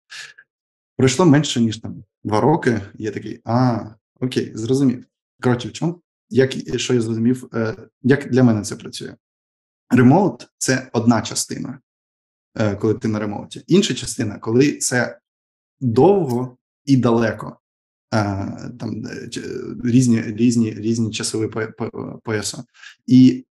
Пройшло менше ніж там два роки. Я такий, а окей, зрозумів. Коротше, в чому? Як що я зрозумів, е, як для мене це працює? Ремоут це одна частина, е, коли ти на ремоуті. Інша частина, коли це довго і далеко. Е, там різні різні різні часові пояси. І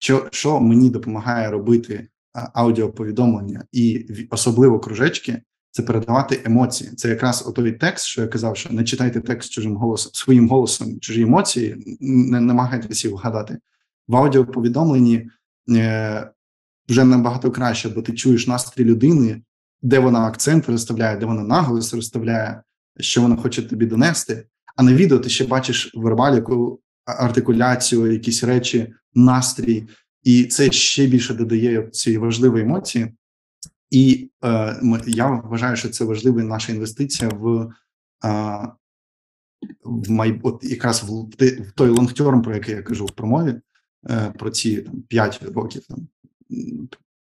що що мені допомагає робити аудіоповідомлення і особливо кружечки, це передавати емоції. Це якраз той текст, що я казав, що не читайте текст чужим голосом, своїм голосом, чужі емоції, не намагайтеся їх вгадати. В аудіоповідомленні е, вже набагато краще, бо ти чуєш настрій людини, де вона акцент розставляє, де вона наголос розставляє, що вона хоче тобі донести. А на відео ти ще бачиш вербаліку, артикуляцію, якісь речі, настрій, і це ще більше додає цієї важливої емоції. І е, я вважаю, що це важлива наша інвестиція в е, в май... от якраз в, в той long-term, про який я кажу в Promova, е, про ці там 5 років, там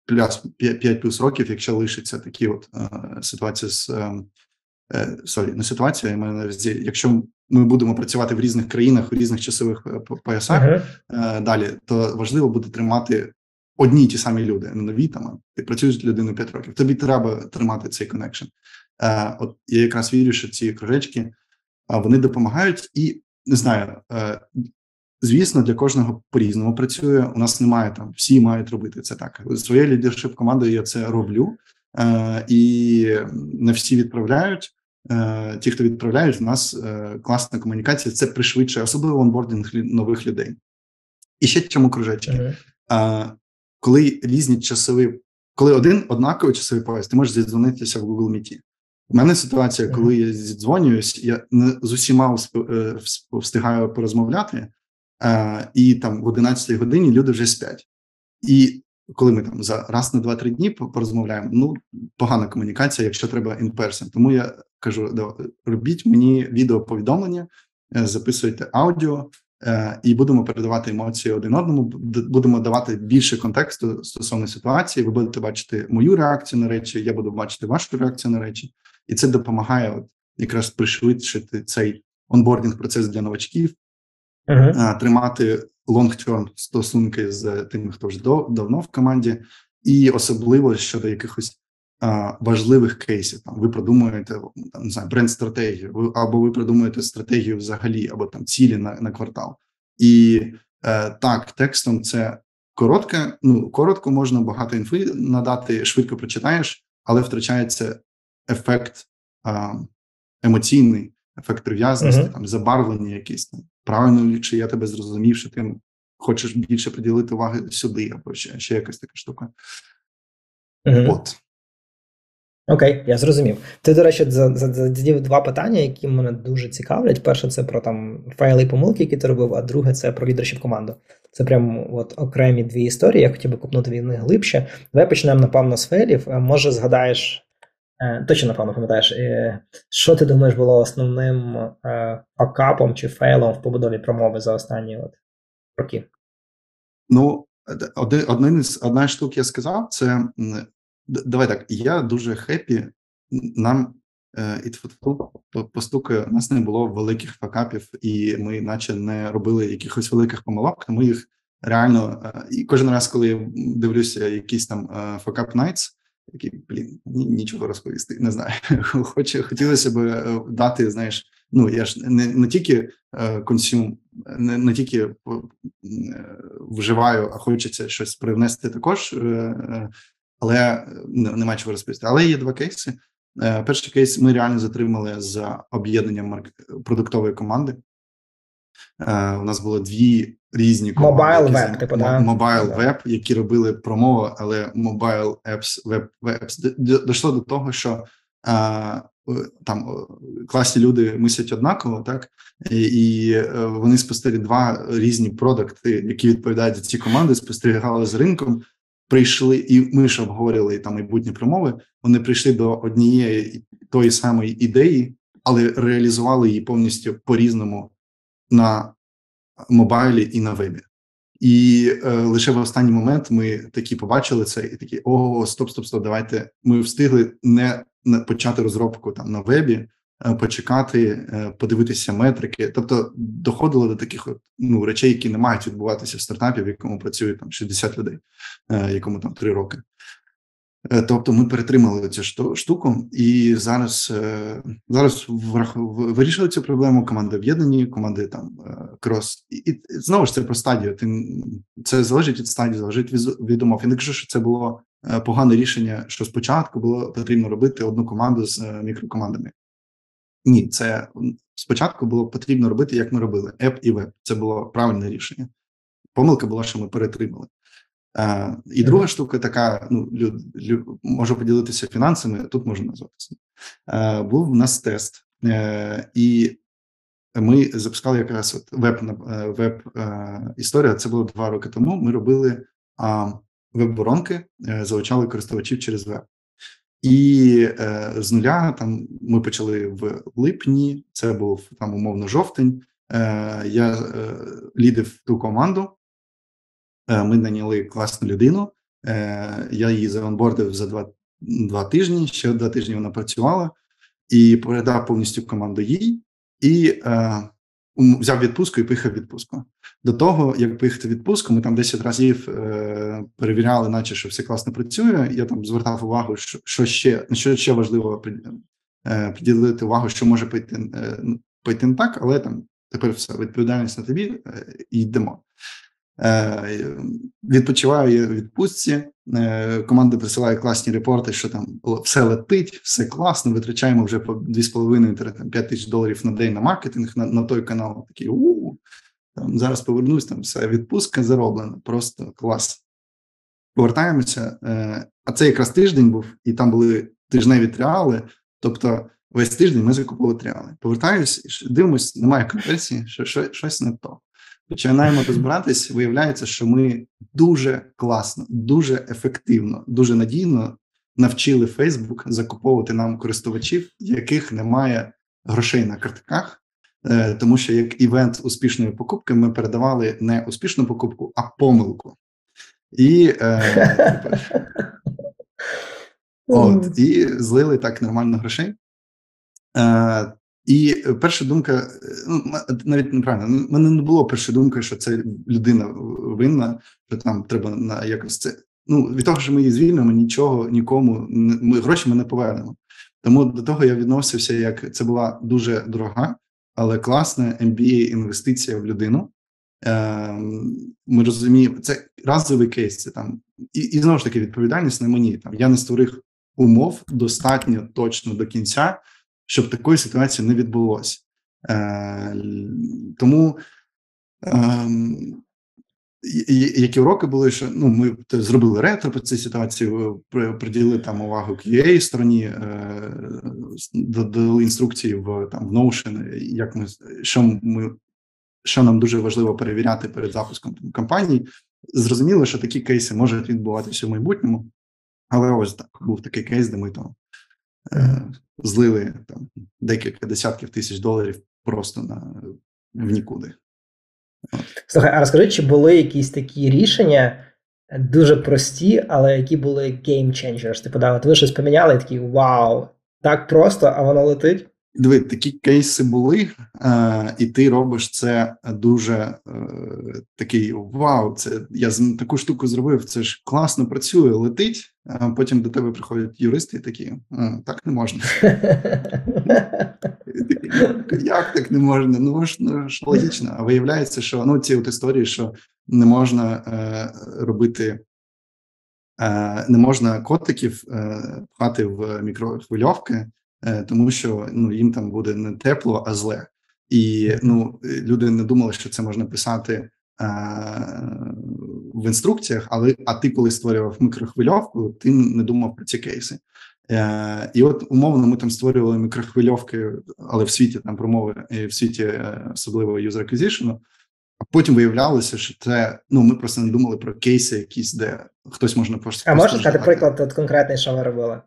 плюс 5 плюс років, якщо лишиться такі от е, ситуації з е, sorry, не ситуація, я маю якщо ми будемо працювати в різних країнах, в різних часових е, поясах uh-huh. далі, то важливо буде тримати одні й ті самі люди, не нові там. Ти працюєш з людиною 5 років. Тобі треба тримати цей connection. Е, От я якраз вірю, що ці кружечки вони допомагають, і не знаю. Е, Звісно, для кожного по різному працює. У нас немає там, всі мають робити це так. Своєю лідершип командою я це роблю, е, і не всі відправляють. Е, Ті, хто відправляють, у нас е, класна комунікація. Це пришвидшує, особливо онбординг нових людей. І ще чому кружечки. Uh-huh коли різні часові, коли один однаковий часовий пояс, ти можеш зідзвонитися в Google Meet. У мене ситуація, коли я зідзвонююсь, я не з усіма е, встигаю порозмовляти, і там в 11 годині люди вже сплять. І коли ми там за раз на два-три дні порозмовляємо, ну погана комунікація, якщо треба in person. Тому я кажу: робіть мені відеоповідомлення, е, записуйте аудіо, Е, і будемо передавати емоції один одному. будемо давати більше контексту стосовно ситуації. Ви будете бачити мою реакцію на речі, я буду бачити вашу реакцію на речі, і це допомагає от якраз пришвидшити цей онбордінг процес для новачків, uh-huh. тримати long-term стосунки з тими, хто вже давно в команді, і особливо щодо якихось важливих кейсів. Там ви продумуєте там не знаю, бренд стратегію, або ви продумуєте стратегію взагалі, або там цілі на на квартал. І е, так, текстом це коротке. Ну коротко можна багато інфи надати, швидко прочитаєш, але втрачається ефект е, емоційний, ефект прив'язаності, uh-huh. там забарвлення, якісь там правильно чи я тебе зрозумів, що ти хочеш більше приділити уваги сюди, або ще ще якась така штука. Uh-huh. От. Окей, я зрозумів. Ти, до речі, задів два питання, які мене дуже цікавлять. Перше, це про там файли і помилки, які ти робив, а друге це про лідершіп команду. Це прям от окремі дві історії. Я хотів би купнути від них глибше. Давай почнемо, напевно, з фейлів. Е, може, згадаєш, е, точно, напевно, пам'ятаєш, е, що ти думаєш було основним факапом чи фейлом в побудові промови за останні от роки? Ну, один, одна з штук я сказав, це Давай так. Я дуже хеппі. Нам е, і постукаю, у нас не було великих факапів, і ми, наче, не робили якихось великих помилок. Тому їх реально е, і кожен раз, коли я дивлюся, якісь там факап найтс, які блін, нічого розповісти, не знаю. Хоч хотілося б дати, знаєш. Ну я ж не не тільки консюм, не не тільки вживаю, а хочеться щось привнести також але е, нема чого розповісти. Але є два кейси. Е, перший кейс ми реально затримали за об'єднанням продуктової команди. Е, у нас було дві різні Mobile Web, типу, да? Mobile Web, які робили промову, але Mobile Apps, Web Apps. Дійшло до того, що там класні люди мислять однаково, так і вони спостерігали два різні продукти, які відповідають за ці команди, спостерігали з ринком прийшли, і ми ж обговорювали там майбутні промови. Вони прийшли до однієї тої самої ідеї, але реалізували її повністю по різному на мобайлі і на вебі. І е, лише в останній момент ми такі побачили це, і такі ого, стоп, стоп, стоп, давайте. Ми встигли не почати розробку там на вебі, почекати, подивитися метрики. Тобто доходило до таких от, ну, речей, які не мають відбуватися в стартапі, в якому працює там 60 людей, якому там 3 роки. Е, тобто ми перетримали цю штуку, і зараз е, зараз вирішили цю проблему. Команди об'єднані, команди там е, крос, і знову ж це про стадію. Ти це залежить від стадії, залежить від умов. І не кажу, що це було погане рішення, що спочатку було потрібно робити одну команду з мікрокомандами. Ні, це спочатку було потрібно робити, як ми робили: еп і веб. Це було правильне рішення. Помилка була, що ми перетримали. Е, і друга штука така: ну люд, люд, можу поділитися фінансами. Тут можу назватися. Е, був у нас тест, е, і ми запускали якраз от веб веб історія. Це було два роки тому. Ми робили веб-воронки, залучали користувачів через веб. І е, з нуля там ми почали в липні. Це був там умовно жовтень. Е, Я е, лідив ту команду. Е, ми наняли класну людину. Е, я її заонбордив за два два тижні. Ще два тижні вона працювала і передав повністю команду їй і е, взяв відпустку і поїхав відпустку. До того, як поїхати відпустку, ми там 10 разів е, перевіряли, наче що все класно працює. Я там звертав увагу, що що ще що ще важливо е, приділити увагу, що може пойти е, пойти не так, але там тепер все відповідальність на тобі е, і йдемо. Е, відпочиваю в відпустці. Е, команда присилає класні репорти, що там все летить, все класно. Витрачаємо вже по 2,5-5 тисяч доларів на день на маркетинг на на той канал. Такий у там зараз повернусь. Там все відпустка зароблена. Просто клас. Повертаємося. Е, а це якраз тиждень був, і там були тижневі тріали. Тобто, весь тиждень ми закупили тріали. Повертаюсь, дивимось, немає конверсії, що, що щось не то починаємо розбиратись, виявляється, що ми дуже класно, дуже ефективно, дуже надійно навчили Facebook закуповувати нам користувачів, яких немає грошей на картках. Е, тому що як івент успішної покупки ми передавали не успішну покупку, а помилку. І е, от, і злили так нормально грошей. Е, і перша думка, ну навіть неправильно, в мене не було першої думки, що це людина винна, що там треба на якось це. Ну від того, що ми її звільнимо, нічого нікому ми гроші ми не повернемо. Тому до того я відносився, як це була дуже дорога, але класна MBA інвестиція в людину. Ем, ми розуміємо, це разовий кейс. Це там і і знову ж таки відповідальність на мені. Там я не створив умов достатньо точно до кінця щоб такої ситуації не відбулося. Е, Тому е, які уроки були, що ну ми зробили ретро по цій ситуації, приділили там увагу QA стороні, е, додали інструкції в там в Notion, як ми що ми. Що нам дуже важливо перевіряти перед запуском там, кампанії, зрозуміло, що такі кейси можуть відбуватися в майбутньому, але ось так був такий кейс, де ми там Е, злили там декілька десятків тисяч доларів просто на в нікуди. Слухай, а розкажи, чи були якісь такі рішення дуже прості, але які були game changers? Типу, да, от ви щось поміняли, і такі вау, так просто, а воно летить? Диви, такі кейси були, е, і ти робиш це дуже е, такий вау. Це я таку штуку зробив. Це ж класно працює, летить. А потім до тебе приходять юристи і такі так не можна. Як так не можна? Ну ж ну, ж логічно. А виявляється, що ну ці от історії, що не можна е, робити. Е, не можна котиків е, пхати в мікрохвильовки, Е, тому що ну їм там буде не тепло, а зле. І ну люди не думали, що це можна писати е, в інструкціях, але а ти, коли створював мікрохвильовку, ти не думав про ці кейси. Е, І от умовно ми там створювали мікрохвильовки, але в світі там промови і в світі е, особливо user acquisition, а потім виявлялося, що це ну ми просто не думали про кейси, якісь де хтось можна просто. А можеш сказати приклад от конкретний, що ви робили?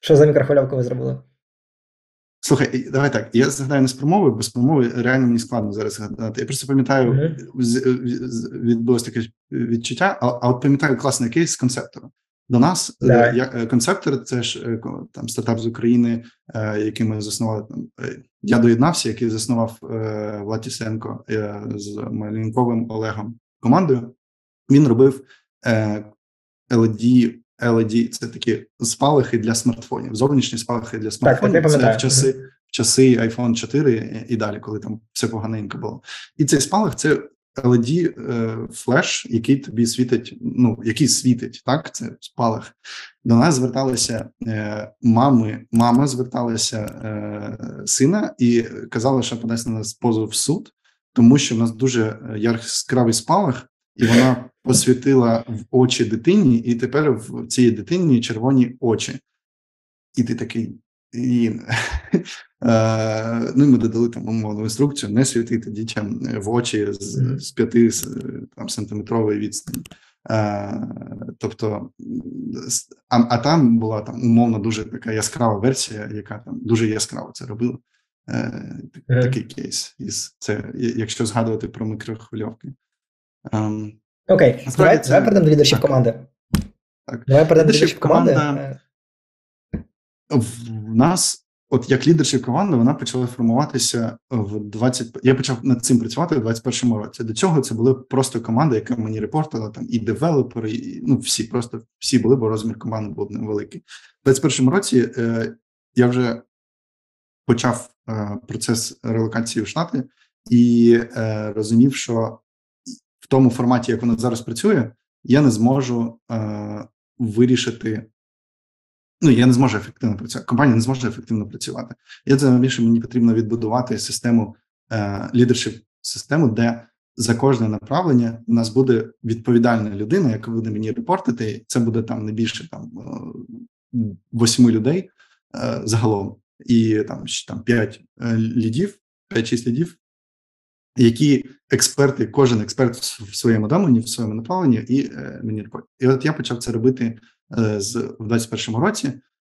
Що за мікрохвильовку ви зробили? Слухай, давай так. Я згадаю не з промови, бо з промови реально мені складно зараз згадати. Я просто пам'ятаю, mm-hmm. відбулось таке відчуття, а, а от пам'ятаю класний кейс з концептором. До нас да. я, концептор, це ж там стартап з України, який ми заснували. Там я доєднався, який заснував Влад Тісенко з Малінковим Олегом командою. Він робив LED, LED – це такі спалахи для смартфонів, зовнішні спалахи для смартфонів. Так, це в часи в часи iPhone 4 і далі, коли там все поганенько було. І цей спалах це LED е, флеш, який тобі світить, ну який світить, так це спалах. До нас зверталися е, мами, мама зверталася е, сина і казала, що подасть на нас позов в суд, тому що в нас дуже яскравий спалах, і вона посвітила в очі дитині, і тепер в цій дитині червоні очі. І ти такий. І, е, Ну і ми додали там умовну інструкцію: не світити дітям в очі з з 5 там, сантиметрової відстані. Е, тобто, а а там була там умовно дуже така яскрава версія, яка там дуже яскраво це робила. Е, Такий кейс. Із це, Якщо згадувати про мікрохвильовки. Ем, Окей, давай це... давай перейдемо до лідершіп команди. Так. Давай перейдемо до лідершіп команди. Команда... В нас, от як лідершіп команди, вона почала формуватися в 20... Я почав над цим працювати в 21-му році. До цього це були просто команди, яка мені репортила, там і девелопери, і ну всі, просто всі були, бо розмір команди був невеликий. В 21-му році е, я вже почав е, процес релокації в Штати і е, розумів, що в тому форматі, як вона зараз працює, я не зможу е, вирішити. Ну, я не зможу ефективно працювати. Компанія не зможе ефективно працювати. Я це більше мені потрібно відбудувати систему е, лідершіп систему, де за кожне направлення у нас буде відповідальна людина, яка буде мені репортити. Це буде там не більше там е, восьми людей е, загалом, і там там п'ять е, лідів, п'ять-шість лідів, які експерти, кожен експерт в своєму домені, в своєму направленні, і е, мені репорт. І от я почав це робити е, з в 21-му році,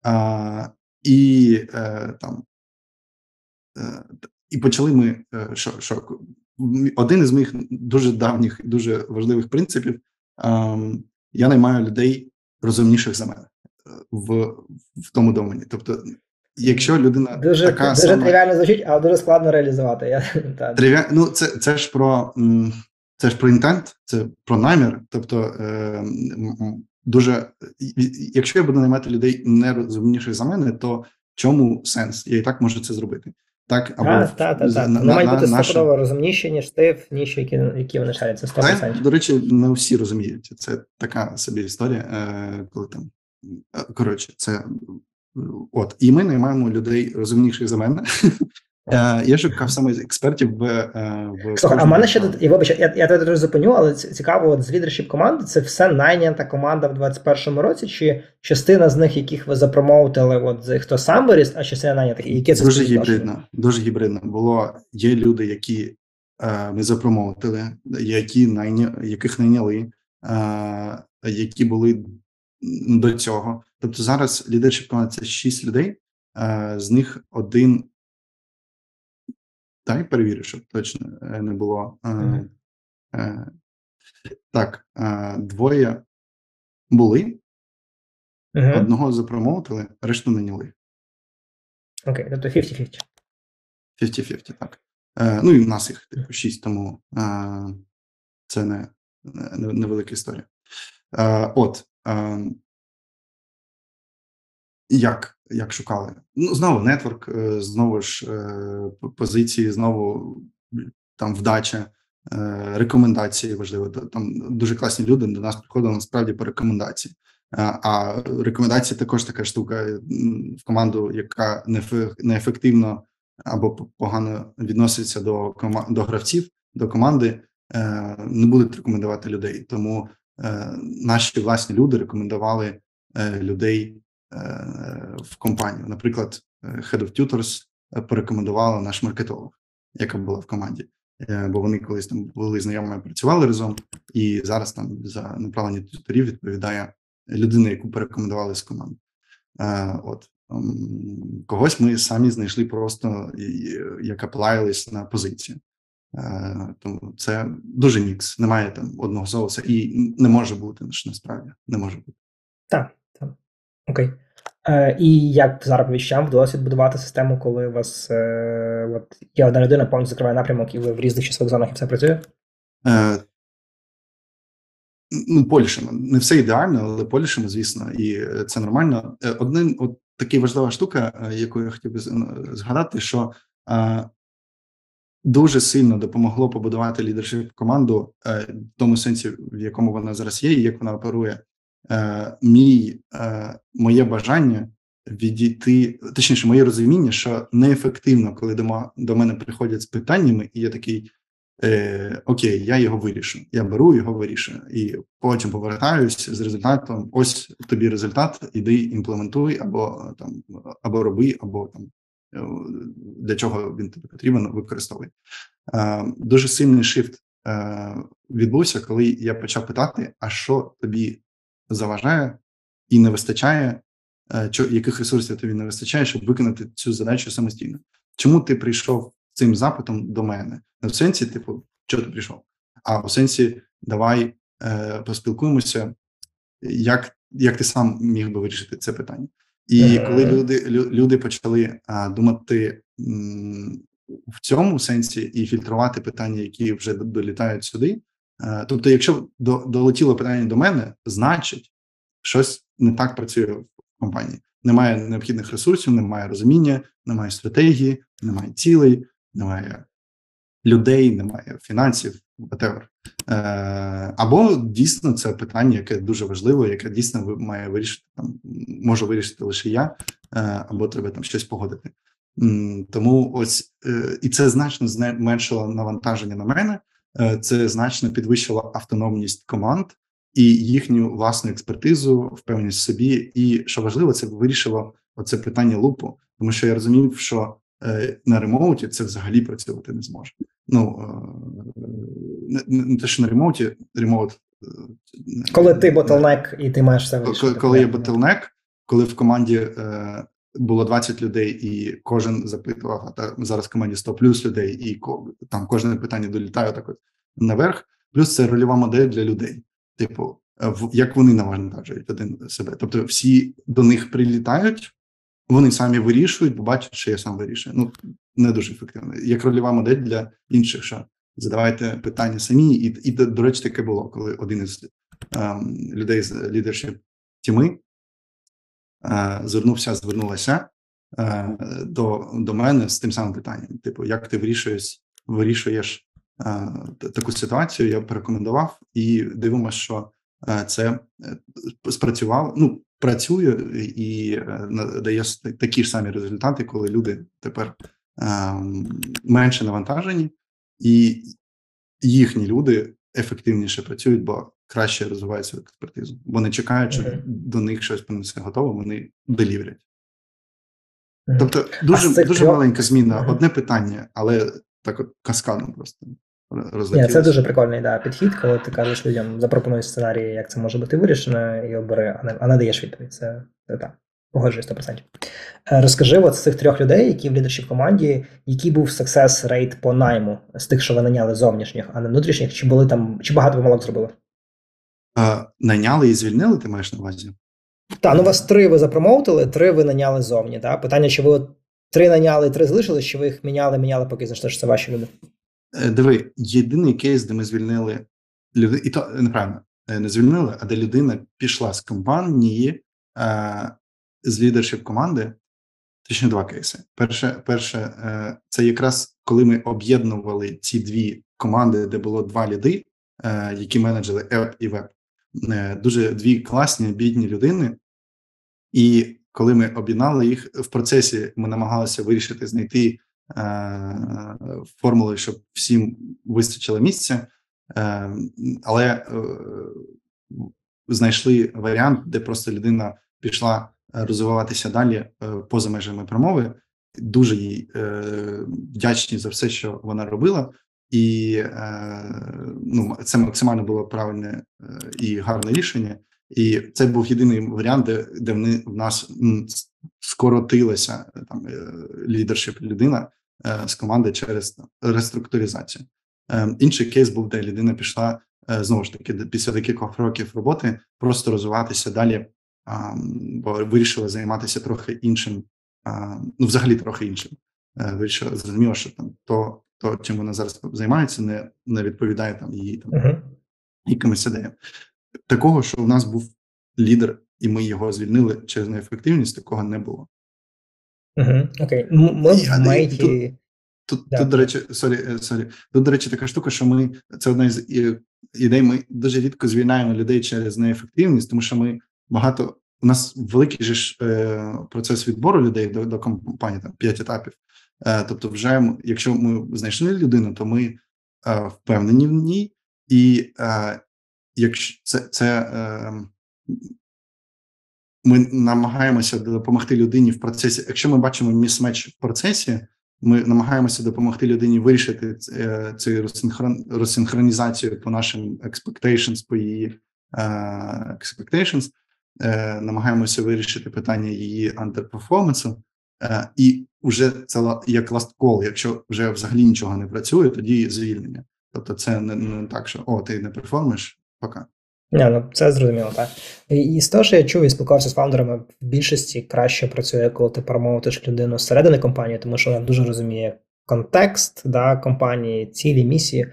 е, і е, там е, і почали ми е, що, що один із моїх дуже давніх дуже важливих принципів. Я наймаю людей розумніших за мене е, в в тому домені. Тобто Якщо людина дуже така дуже сама... тривіально звучить, але дуже складно реалізувати. Я Триві... Ну, це це ж про це ж про інтент, це про намір. Тобто е, дуже якщо я буду наймати людей не розумніших за мене, то чому сенс? Я і так можу це зробити. Так, або а, та, та, та. На, мають бути наше... розумніші, ніж ти, ніж які які вони шаряться. 100%. До речі, не всі розуміють. Це така собі історія, е, коли там е, коротше, це От і ми наймаємо людей розумніших за мене. Е, я шукав саме експертів в е, в Слухай, а в мене ще тут і вибач, я я тебе зупиню, але цікаво, от з лідершіп команди це все найнята команда в 21-му році, чи частина з них, яких ви запромоутили, от хто сам виріс, а частина найнятих, які це дуже гібридно. Дуже гібридно було. Є люди, які е, ми запромоутили, які найня, яких найняли, е, які були до цього. Тобто зараз лідершіп команди це шість людей, з них один. Дай перевірю, щоб точно е, не було. Mm -hmm. Так, двоє були, mm -hmm. одного запромоутили, решту наняли. Окей, тобто 50-50. 50-50, так. Ну і в нас їх типу шість, тому це не невелика історія. От. Як як шукали? Ну, знову нетворк, е, знову ж е, позиції, знову там вдача, е, рекомендації важливо. Там дуже класні люди до нас приходили насправді по рекомендації. А рекомендації також така штука в команду, яка неефективно або погано відноситься до до гравців, до команди, не будуть рекомендувати людей. Тому наші власні люди рекомендували людей в компанію. Наприклад, Head of Tutors порекомендувала наш маркетолог, яка була в команді, е, бо вони колись там були знайомими, працювали разом, і зараз там за направлення туторів відповідає людина, яку порекомендували з команди. Е, от когось ми самі знайшли просто як аплаїлись на позицію. Е, тому це дуже мікс. Немає там одного соуса, і не може бути насправді не може бути. Так, так. Окей. Е, І як зараз повіщам вдалося відбудувати систему, коли у вас е, от, є одна людина, повністю закриває напрямок, і ви в різних часових зонах і все працює? Е, Ну, полішимо. Не все ідеально, але полішимо, звісно, і це нормально. Е, Один от така важлива штука, е, яку я хотів би згадати, що е, дуже сильно допомогло побудувати лідершип команду е, в тому сенсі, в якому вона зараз є, і як вона оперує. Е, мій е, моє бажання відійти, точніше, моє розуміння, що неефективно, коли до, до мене приходять з питаннями, і я такий. Е, Окей, я його вирішу. Я беру його вирішую, і потім повертаюсь з результатом. Ось тобі результат, іди імплементуй, або там або роби, або там для чого він тобі потрібен, використовуй. Е, Дуже сильний шифт е, відбувся, коли я почав питати: а що тобі заважає і не вистачає, е, яких ресурсів тобі не вистачає, щоб виконати цю задачу самостійно? Чому ти прийшов цим запитом до мене? Не в сенсі, типу, що ти прийшов? А в сенсі, давай е, поспілкуємося, як як ти сам міг би вирішити це питання. І коли люди люди почали а, думати м, в цьому сенсі і фільтрувати питання, які вже долітають сюди. Е, тобто, якщо до, долетіло питання до мене, значить щось не так працює в компанії. Немає необхідних ресурсів, немає розуміння, немає стратегії, немає цілей, немає людей, немає фінансів, whatever. Е, Або дійсно це питання, яке дуже важливе, яке дійсно має вирішити там, можу вирішити лише я, е, або треба там щось погодити. Тому ось і це значно зменшило навантаження на мене, це значно підвищило автономність команд і їхню власну експертизу, впевненість в собі. І що важливо, це вирішило оце питання лупу, тому що я розумів, що е, на ремоуті це взагалі працювати не зможе ну не, не те, що на ремоуті, ремоут. Коли ти ботлнек і ти маєш все вирішити. Коли, коли є ботлнек, коли в команді е, було 20 людей, і кожен запитував, а та зараз в команді 100 плюс людей, і там кожне питання долітає так от наверх. Плюс це рольова модель для людей. Типу, як вони навантажують один себе. Тобто, всі до них прилітають, вони самі вирішують, бо бачать, що я сам вирішую. Ну не дуже ефективно. Як рольова модель для інших, що задавайте питання самі, і і до речі, таке було, коли один із ем, людей з лідершіп тіми е, звернувся, звернулася е, до до мене з тим самим питанням: типу, як ти вирішуєш вирішуєш е, таку ситуацію? Я порекомендував і дивимося, що е, це е, спрацювало. Ну працює і е, дає такі ж самі результати, коли люди тепер менше навантажені, і їхні люди ефективніше працюють, бо краще розвивають свою експертизу. Бо не чекають, що mm-hmm. до них щось принесе готово, вони деліверять. Mm-hmm. Тобто, дуже дуже маленька зміна, mm-hmm. одне питання, але так от каскадом просто. Ні, Це дуже прикольний да, підхід, коли ти кажеш людям, запропонуй сценарії, як це може бути вирішено, і обери, а не, а не даєш відповідь. Це, це так. Погоджуюсь 100%. Е, розкажи от з цих трьох людей, які в лідершіп команді, який був success rate по найму з тих, що ви наняли зовнішніх, а не внутрішніх, чи були там, чи багато помилок зробили? А, Наняли і звільнили, ти маєш на увазі? Так, ну вас три ви запромоутили, три ви наняли зовні. Так? Питання, чи ви три наняли, три залишились, чи ви їх міняли, міняли, поки знайшли, що це ваші люди? Е, диви, єдиний кейс, де ми звільнили людину, і то неправильно е, не звільнили, а де людина пішла з компанії з лідершіп команди. Точно два кейси. Перше, перше, це якраз коли ми об'єднували ці дві команди, де було два ліди, е, які менеджили еп і веб. Е, дуже дві класні бідні людини. І коли ми об'єднали їх в процесі, ми намагалися вирішити знайти е, формули, щоб всім вистачило місця, але знайшли варіант, де просто людина пішла розвиватися далі е, поза межами промови. Дуже їй е, вдячні за все, що вона робила, і е, ну це максимально було правильне і гарне рішення. І це був єдиний варіант, де де вони в нас скоротилася там лідершип людина з команди через реструктуризацію. Інший кейс був, де людина пішла знову ж таки після декількох років роботи, просто розвиватися далі бо вирішили займатися трохи іншим, ну взагалі трохи іншим. Вирішили зрозуміло, що там то, то чим вона зараз займається, не не відповідає там її там uh-huh. якимось ідеям. Такого, що в нас був лідер, і ми його звільнили через неефективність, такого не було. Окей. Ми в меті... Тут, тут, до речі, sorry, е, sorry. Тут, до речі, така штука, що ми це одна із ідей. Ми дуже рідко звільняємо людей через неефективність, тому що ми багато у нас великий же ж е, процес відбору людей до до компанії, там п'ять етапів. Е, Тобто, вже якщо ми знайшли людину, то ми е, впевнені в ній, і е, якщо це це ми намагаємося допомогти людині в процесі. Якщо ми бачимо місмеч в процесі, ми намагаємося допомогти людині вирішити цю розсинхронізацію по нашим expectations, по її expectations, намагаємося вирішити питання її андерперформансу, і вже це як last call, Якщо вже взагалі нічого не працює, тоді звільнення. Тобто, це не, не так, що о, ти не перформиш, пока. Не, ну це зрозуміло, так. І, з того, що я чув і спілкувався з фаундерами, в більшості краще працює, коли ти промовитиш людину зсередини компанії, тому що вона дуже розуміє контекст да, компанії, цілі, місії,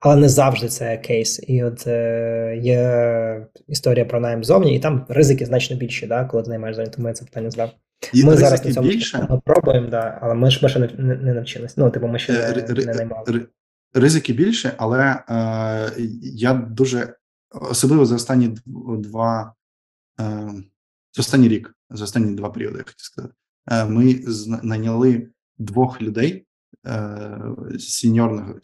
але не завжди це кейс. І от е, є історія про найм зовні, і там ризики значно більші, да, коли ти наймаєш зовні, тому я це питання задав. І ми зараз на цьому більше? пробуємо, да, але ми ж ми ще не, не, навчились. Ну, типу, ми ще не, не наймали. Ризики більше, але е, я дуже особливо за останні два е, за останній рік, за останні два періоди, я хотів сказати, е, ми найняли двох людей е, сіньорного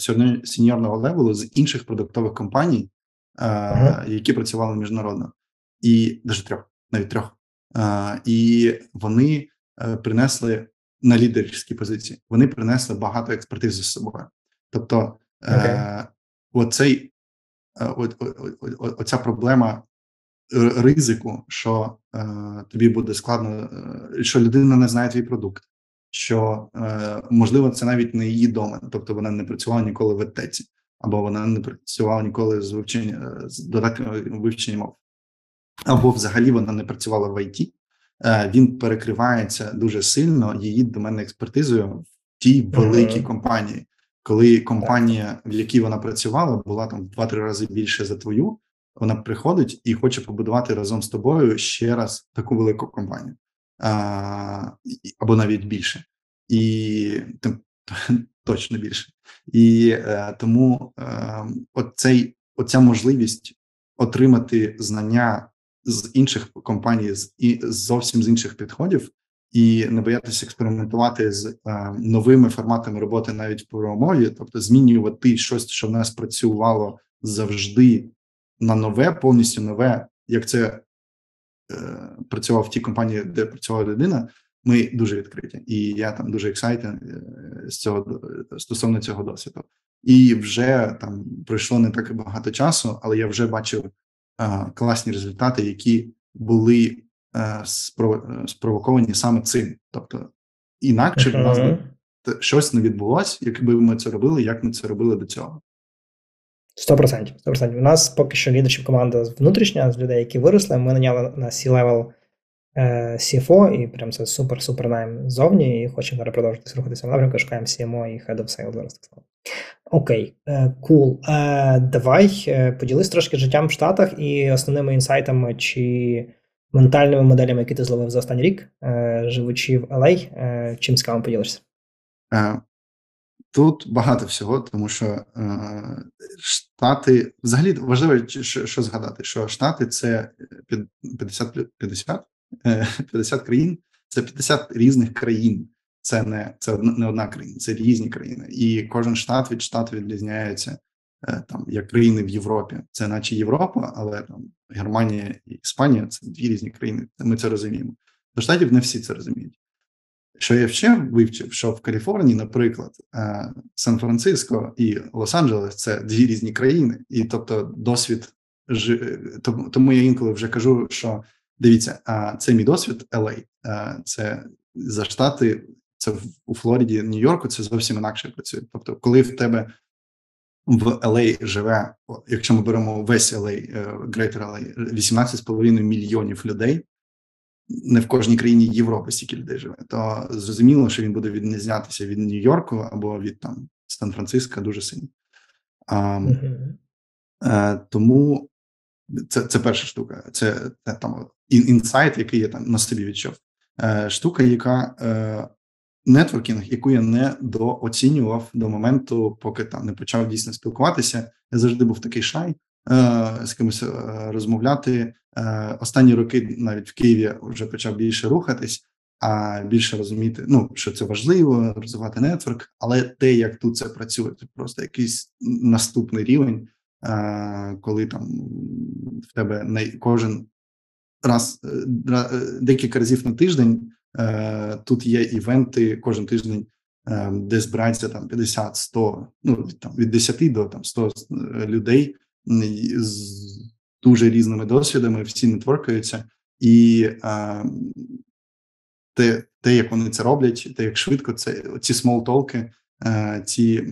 сіньорного левелу з інших продуктових компаній, uh-huh. які працювали міжнародно, і навіть трьох, навіть трьох. І вони принесли на лідерські позиції. Вони принесли багато експертизи з собою. Тобто, okay. оцей от, от, оця проблема ризику, що е, тобі буде складно, е, що людина не знає твій продукт, що е, можливо це навіть не її домен, тобто вона не працювала ніколи в етеці, або вона не працювала ніколи з вивчення з додатком вивчення мов, або взагалі вона не працювала в ІТ. Е, він перекривається дуже сильно її доменною експертизою в тій великій mm-hmm. компанії коли компанія, в якій вона працювала, була там два-три рази більше за твою, вона приходить і хоче побудувати разом з тобою ще раз таку велику компанію а, або навіть більше, і тим точно більше. І е, тому е, оцей, оця можливість отримати знання з інших компаній, з і зовсім з інших підходів і не боятися експериментувати з е, новими форматами роботи навіть в промові, тобто змінювати щось, що в нас працювало завжди на нове, повністю нове, як це е, працював в тій компанії, де працювала людина. Ми дуже відкриті, і я там дуже excited з цього стосовно цього досвіду. І вже там пройшло не так багато часу, але я вже бачив е, класні результати, які були Е, спровоковані саме цим. Тобто, інакше в нас би щось не відбулося, якби ми це робили, як ми це робили до цього. Сто процентів. У нас поки що лідершіп команда внутрішня з людей, які виросли. Ми наняли на C-level е, CFO, і прям це супер-супер найм ззовні, і хочемо зараз продовжити рухатися в напрямку, шукаємо CMO і Head of Sales зараз так само. Окей, кул. Е. Давай поділись трошки життям в Штатах і основними інсайтами, чи ментальними моделями, які ти зловив за останній рік, е, живучи в LA, е, чим цікаво поділишся? Е, тут багато всього, тому що Штати взагалі важливо, що, що згадати, що Штати це 50 50, 50 країн, це 50 різних країн. Це не це не одна країна, це різні країни, і кожен штат від штату відрізняється Е, там як країни в Європі, це наче Європа, але там Германія і Іспанія це дві різні країни. Ми це розуміємо. До штатів не всі це розуміють. Що я ще вивчив, що в Каліфорнії, наприклад, е, Сан-Франциско і Лос-Анджелес це дві різні країни, і тобто досвід тому я інколи вже кажу, що дивіться, це мій досвід LA, це за штати, це у Флориді, Нью-Йорку, це зовсім інакше працює. Тобто, коли в тебе в LA живе, якщо ми беремо весь LA, е, Greater LA, 18,5 мільйонів людей. не в кожній країні Європи стільки людей живе, то зрозуміло, що він буде відрізнятися від Нью-Йорку або від там Сан-Франциска дуже сильно. А, е, Тому це це перша штука. Це, це там інсайт, який я там на собі відчув. Е, Штука, яка е, нетворкінг, яку я не дооцінював до моменту, поки там не почав дійсно спілкуватися. Я завжди був такий шай е, з кимось е, розмовляти. Е, Останні роки навіть в Києві вже почав більше рухатись, а більше розуміти, ну що це важливо, розвивати нетворк, але те, як тут це працює, це просто якийсь наступний рівень, е, коли там в тебе не кожен раз е, декілька разів на тиждень. Тут є івенти кожен тиждень, де збирається там 50-100, ну там від 10 до там 100 людей з дуже різними досвідами, всі нетворкаються, і те, те, як вони це роблять, те, як швидко це ці смолтолки, ці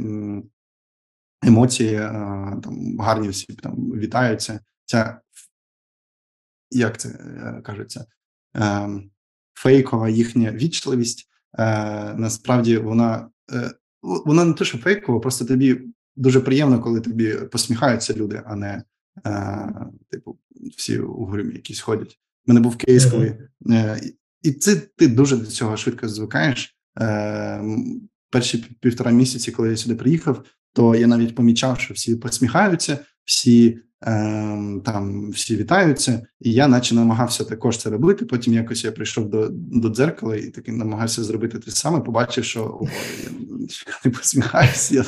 емоції там гарні всі там вітаються. Ця як це е, кажеться, ем, фейкова їхня вічливість. Е, насправді вона вона не те, що фейкова, просто тобі дуже приємно, коли тобі посміхаються люди, а не типу всі у гримі якісь ходять. У мене був кейс, коли е, і це ти дуже до цього швидко звикаєш. Е, перші півтора місяці, коли я сюди приїхав, то я навіть помічав, що всі посміхаються, всі Ем, там всі вітаються, і я, наче, намагався також це робити. Потім якось я прийшов до до дзеркала і таки намагався зробити те саме. Побачив, що я не посміхаюся. Я,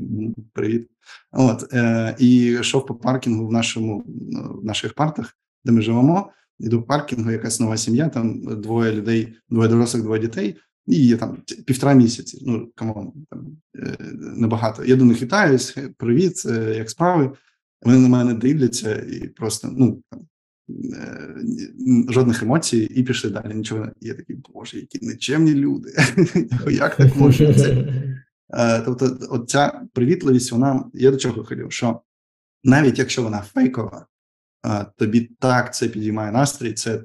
Привіт. От е, і йшов по паркінгу в нашому в наших апартах, де ми живемо. Іду в паркінгу, якась нова сім'я. Там двоє людей, двоє дорослих, двоє дітей. І є там півтора місяці. Ну come on, там е, небагато. Я до них вітаюсь. Привіт, е, як справи. Вони на мене дивляться і просто ну там е, жодних емоцій, і пішли далі. Нічого я такий, боже, які нечемні люди. Як так може? Е, тобто, от ця привітливість, вона я до чого хотів, що навіть якщо вона фейкова, тобі так це підіймає настрій, це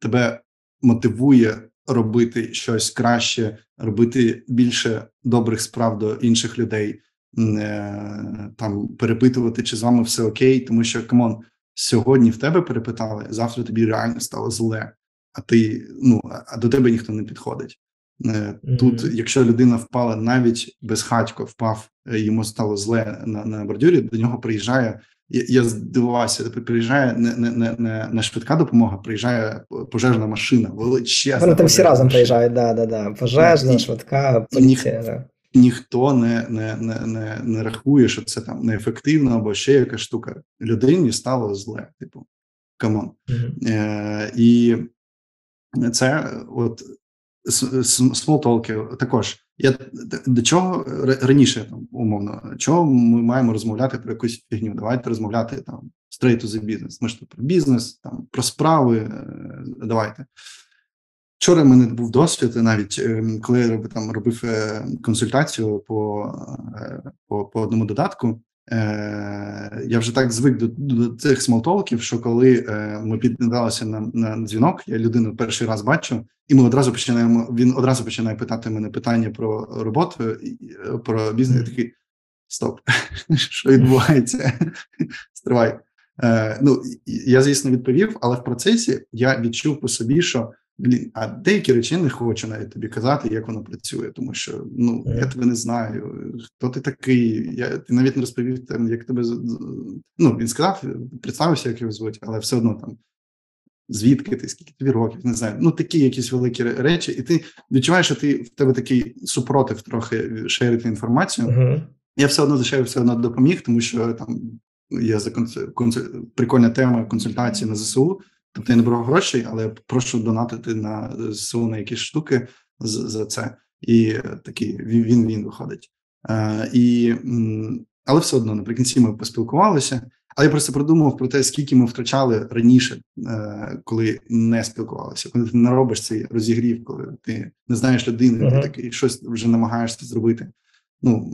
тебе мотивує робити щось краще, робити більше добрих справ до інших людей. Е, там перепитувати, чи з вами все okay, тому що come on, сьогодні в тебе перепитали, завтра тобі реально стало зле, а ти ну а до тебе ніхто не підходить. Mm-hmm. Тут, якщо людина впала навіть без хатько, впав, е, йому стало зле на на бордюрі, до нього приїжджає. Я, я здивувався, приїжджає не не, не, не швидка допомога, приїжджає пожежна машина, величезна. Вони там всі разом приїжджають, да, да, да. Пожежна, і, швидка, поліція. І, да ніхто не не, не, не, не рахує, що це там неефективно або ще якась штука. Людині стало зле, типу, come on. Mm-hmm. Е, І це от small talk-и також. Я до чого раніше там умовно, чого ми маємо розмовляти про якусь фігню? Давайте розмовляти там straight to business. Ми ж тут про бізнес, там про справи. Е, давайте. Вчора в мене був досвід, навіть ем, коли я там робив е, консультацію по е, по, по одному додатку. Е, я вже так звик до, до цих смолтолків, що коли ми підкидалися на на дзвінок, я людину перший раз бачу, і ми одразу починаємо. Він одразу починає питати мене питання про роботу, про бізнес. Я такий стоп, що відбувається? Стривай. Ну я звісно відповів, але в процесі я відчув по собі, що Блін, а деякі речі не хочу навіть тобі казати, як воно працює, тому що ну я тебе не знаю. Хто ти такий? Я ти навіть не розповів там, як тебе ну, він сказав, представився, як його звуть, але все одно там звідки ти, скільки тобі років, не знаю. Ну такі якісь великі речі, і ти відчуваєш, що ти в тебе такий супротив трохи шерити інформацію. Uh-huh. Я все одно за все одно допоміг, тому що там є за консуль... прикольна тема консультації на ЗСУ. Тобто я не беру грошей, але прошу донатити на ЗСУ на якісь штуки за це, і такий він він виходить. Е, і, Але все одно наприкінці ми поспілкувалися. Але я просто продумав про те, скільки ми втрачали раніше, е, коли не спілкувалися, коли ти не робиш цей розігрів, коли ти не знаєш людини, uh-huh. ти такий щось вже намагаєшся зробити. Ну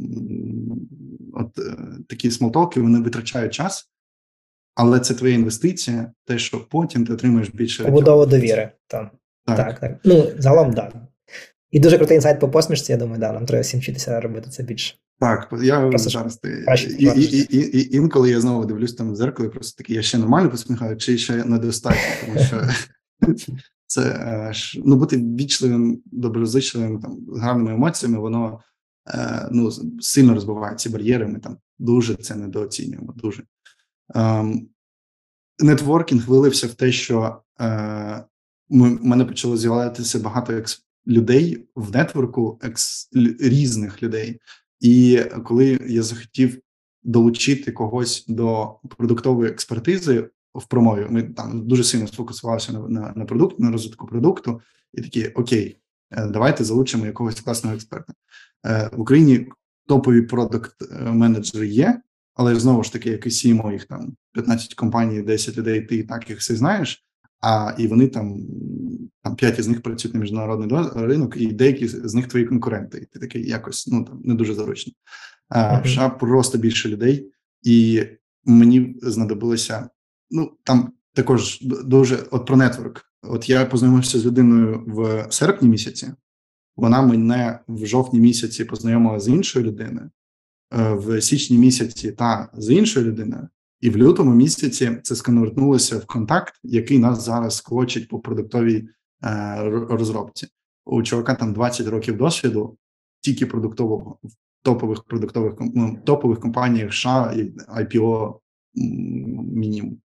от е, такі смолтолки вони витрачають час, але це твоя інвестиція, те, що потім ти отримаєш більше побудова довіри. Там Так, так. так. Ну, загалом, так. Да. І дуже крутий інсайт по посмішці, я думаю, да, нам треба всім вчитися робити це більше. Так, я просто зараз ти і, і, і, і, інколи я знову дивлюсь там в зеркало, і просто такий, я ще нормально посміхаю, чи ще недостатньо, тому що це е, ну, бути вічливим, доброзичливим, там, з гарними емоціями, воно е, ну, сильно розбиває ці бар'єри. Ми там дуже це недооцінюємо. Дуже. Ем, нетворкінг вилився в те, що е, ми, мене почало з'являтися багато екс, людей в нетворку, екс, різних людей. І коли я захотів долучити когось до продуктової експертизи в промові, ми там дуже сильно сфокусувалися на на, на продукт, на розвитку продукту, і такі окей, е, давайте залучимо якогось класного експерта е, в Україні. Топові продукт менеджери є, але знову ж таки, як і сімо, їх там 15 компаній, 10 людей, ти і так їх всі знаєш. А і вони там там п'ять із них працюють на міжнародний ринок, і деякі з них твої конкуренти. І ти такий якось ну там не дуже зручно. А в США просто більше людей, і мені знадобилося. Ну там також дуже от про нетворк. От я познайомився з людиною в серпні місяці. Вона мене в жовтні місяці познайомила з іншою людиною, в січні місяці та з іншою людиною. І в лютому місяці це сконвертнулося в контакт, який нас зараз клочить по продуктовій е, розробці. У чувака там 20 років досвіду, тільки продуктового в топових продуктових ну, топових компаніях США і IPO мінімум.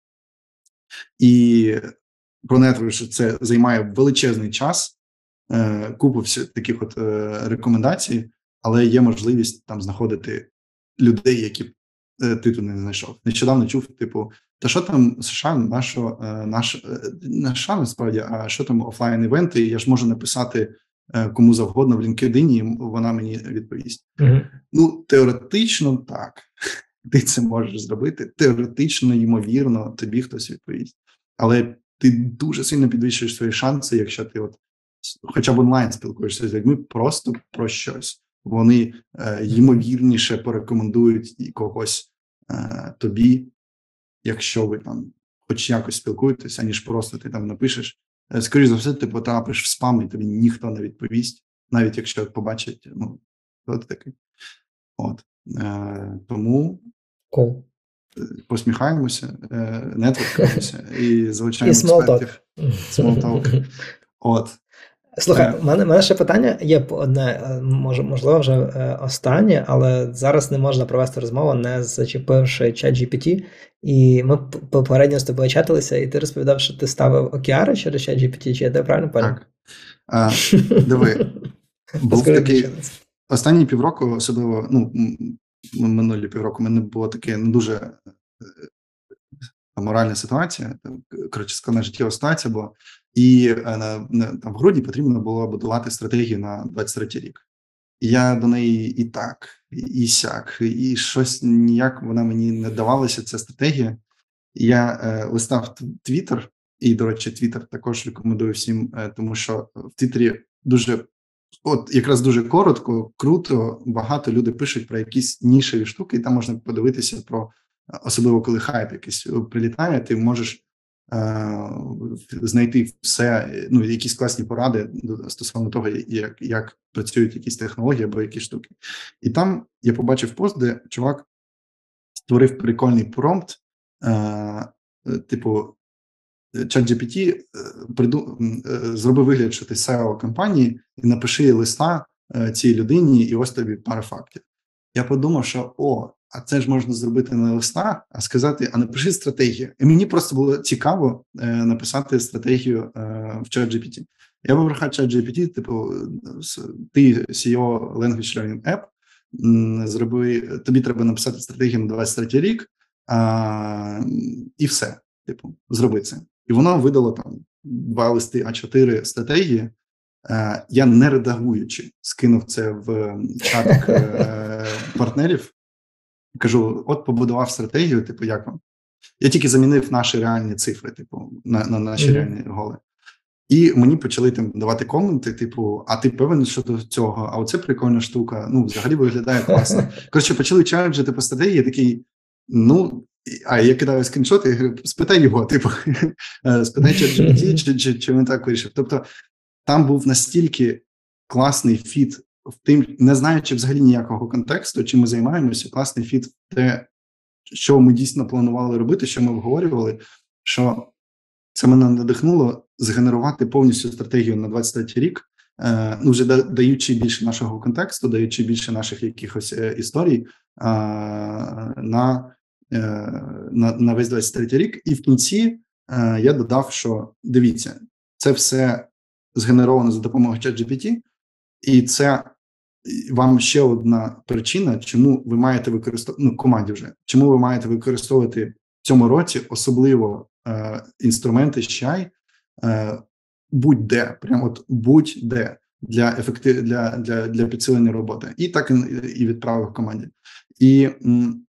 І про що це займає величезний час, е, купу всіх таких от е, рекомендацій, але є можливість там знаходити людей, які Е, ти тут не знайшов. Нещодавно чув, типу, та що там США, нашо, е, наш, е, не США насправді, а що там офлайн івенти? Я ж можу написати кому завгодно в LinkedIn, і вона мені відповість. uh Ну, теоретично так, ти це можеш зробити. Теоретично, ймовірно, тобі хтось відповість. Але ти дуже сильно підвищуєш свої шанси, якщо ти от хоча б онлайн спілкуєшся з людьми, просто про щось вони е, ймовірніше порекомендують і когось е, тобі, якщо ви там хоч якось спілкуєтеся, аніж просто ти там напишеш. Е, скоріше за все, ти потрапиш в спам, і тобі ніхто не відповість, навіть якщо побачить, ну хто ти такий. От е, тому cool. посміхаємося, е, нетворкуємося і залучаємо експертів. Talk. От Слухай, у мене мене ще питання є одне, е, можливо, вже е, останнє, але зараз не можна провести розмову, не зачепивши чат GPT. І ми попередньо з тобою чатилися, і ти розповідав, що ти ставив океари через чат GPT, чи я тебе правильно поняв? Так. А, Диви, був такий останні півроку, особливо ну, минулі півроку, мене було таке не дуже е, моральна ситуація, коротше, складна життєва ситуація, бо і е, там в грудні потрібно було будувати стратегію на 23 рік. Я до неї і так, і сяк, і щось ніяк вона мені не давалася. Ця стратегія. Я е, листав Твіттер, і, до речі, Твіттер також рекомендую всім, е, тому що в Твіттері дуже, от якраз дуже коротко, круто, багато люди пишуть про якісь нішеві штуки, і там можна подивитися про особливо коли хайп якийсь прилітає, ти можеш Е, знайти все, ну якісь класні поради стосовно того, як як працюють якісь технології або якісь штуки. І там я побачив пост, де чувак створив прикольний промпт, е, типу. ChatGPT е, приду зробив вигляд, що ти SEO компанії, і напиши листа цій людині, і ось тобі пара фактів. Я подумав, що о, а це ж можна зробити не листа, а сказати: а напиши стратегію. І мені просто було цікаво е, написати стратегію е, в ChatGPT. Я попрохав ChatGPT, типу, ти CEO Language Learning App, зроби, тобі треба написати стратегію на 23 рік, а, і все. Типу, зроби це. І воно видало там два листи А4 стратегії. Е, я не редагуючи, скинув це в чаток е, партнерів кажу: от побудував стратегію, типу, як вам? Я тільки замінив наші реальні цифри, типу, на на наші mm-hmm. реальні голи. І мені почали там давати коменти, типу, а ти певен щодо цього? А оце прикольна штука. Ну, взагалі виглядає класно. Коротше, почали чарджити по стратегії, я такий, ну. А я кидаю скріншоти, і говорю, спитай його, типу, е, спитай, чи, чи, чи, чи він так вирішив. Тобто там був настільки класний фіт в тим, не знаючи взагалі ніякого контексту, чим ми займаємося, класний фіт в те, що ми дійсно планували робити, що ми обговорювали, що це мене надихнуло згенерувати повністю стратегію на 23 рік, е, ну вже даючи більше нашого контексту, даючи більше наших якихось е, історій е, на на, на весь 23 рік, і в кінці я додав, що дивіться, це все згенеровано за допомогою ChatGPT, і це вам ще одна причина, чому ви маєте використовувати ну, команді вже чому ви маєте використовувати в цьому році особливо е, інструменти щай е, будь-де, прямо от будь-де для ефектив для для, для підсилення роботи, і так і відправив команді. І м,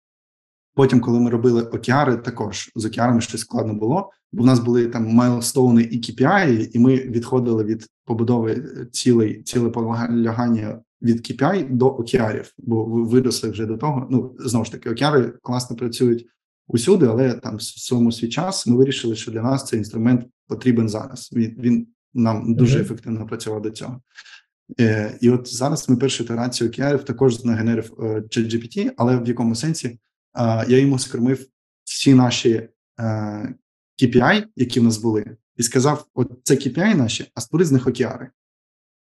потім, коли ми робили океари, також з океарами щось складно було, бо в нас були там майлстоуни і KPI, і ми відходили від побудови цілей, ціле полягання від KPI до океарів, бо виросли вже до того. Ну знову ж таки, океари класно працюють усюди, але там в своєму свій час ми вирішили, що для нас цей інструмент потрібен зараз. Він він нам дуже mm-hmm. ефективно працював до цього. Е, І от зараз ми першу ітерацію OKR-ів також нагенерив е, ChatGPT, але в якому сенсі е, я йому скормив всі наші е, KPI, які в нас були, і сказав: от це KPI наші, а створи з них OKR-и.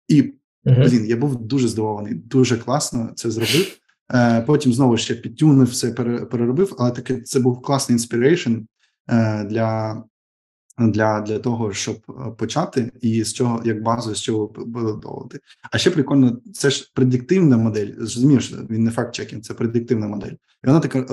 І Uh-huh. Блін, я був дуже здивований, дуже класно це зробив. Е, Потім знову ще підтюнив, все переробив, але таке це був класний inspiration для для для того, щоб е, почати, і з чого як базу з чого побудовувати. А ще прикольно, це ж предиктивна модель. Ти розумієш, він не fact-checking, це предиктивна модель. І вона така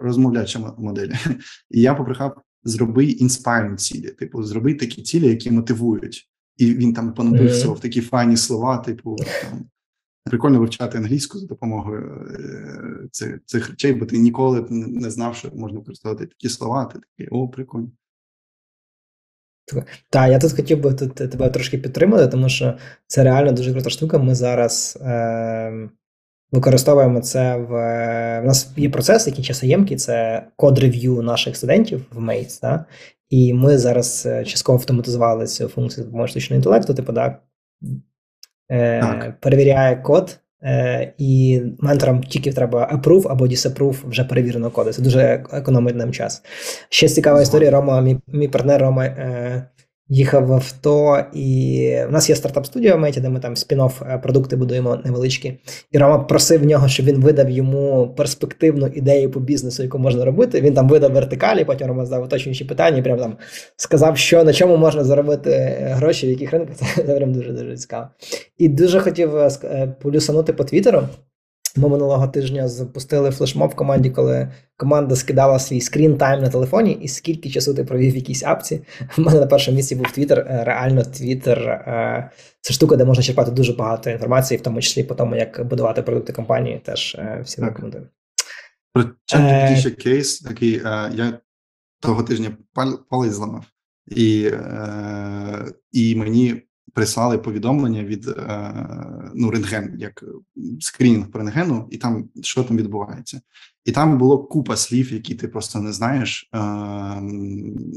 розмовляча модель. І я попрохав зроби inspiring цілі, типу, зроби такі цілі, які мотивують і він там понаводив mm-hmm. в такі файні слова, типу там. Прикольно вивчати англійську за допомогою е, цих цих речей, бо ти ніколи не знав, що можна використовувати такі слова. Ти такий о, прикольно. Так, я тут хотів би тут тебе трошки підтримати, тому що це реально дуже крута штука. Ми зараз е, використовуємо це в. В нас є процес, який часоємкий, це код-рев'ю наших студентів в Mates, да? І ми зараз е, частково автоматизували цю функцію допомоги штучного інтелекту, типу, да, е, перевіряє код, е, і менторам тільки треба approve або disapprove вже перевіреного коду. Це дуже економить нам час. Ще цікава історія. Рома, мій, мій партнер Рома. Е, їхав в авто, і в нас є стартап-студія в меті, де ми там спін-офф продукти будуємо невеличкі. І Рома просив в нього, щоб він видав йому перспективну ідею по бізнесу, яку можна робити. Він там видав вертикалі, потім Рома задав уточнюючі питання, і прям там сказав, що на чому можна заробити гроші, в яких ринках. Це прям дуже дуже цікаво. І дуже хотів е, е, полюсанути по Твіттеру. Ми минулого тижня запустили флешмоб в команді, коли команда скидала свій скрін тайм на телефоні, і скільки часу ти провів в якійсь апці. У мене на першому місці був Твіттер. Е, реально, Твіттер е, це штука, де можна черпати дуже багато інформації, в тому числі по тому, як будувати продукти компанії. Теж е, всім рекомендую. ChatGPT ще кейс, такий я того тижня палець зламав, і, і мені прислали повідомлення від е, ну, рентген, як скрінінг по рентгену, і там що там відбувається. І там було купа слів, які ти просто не знаєш. Е,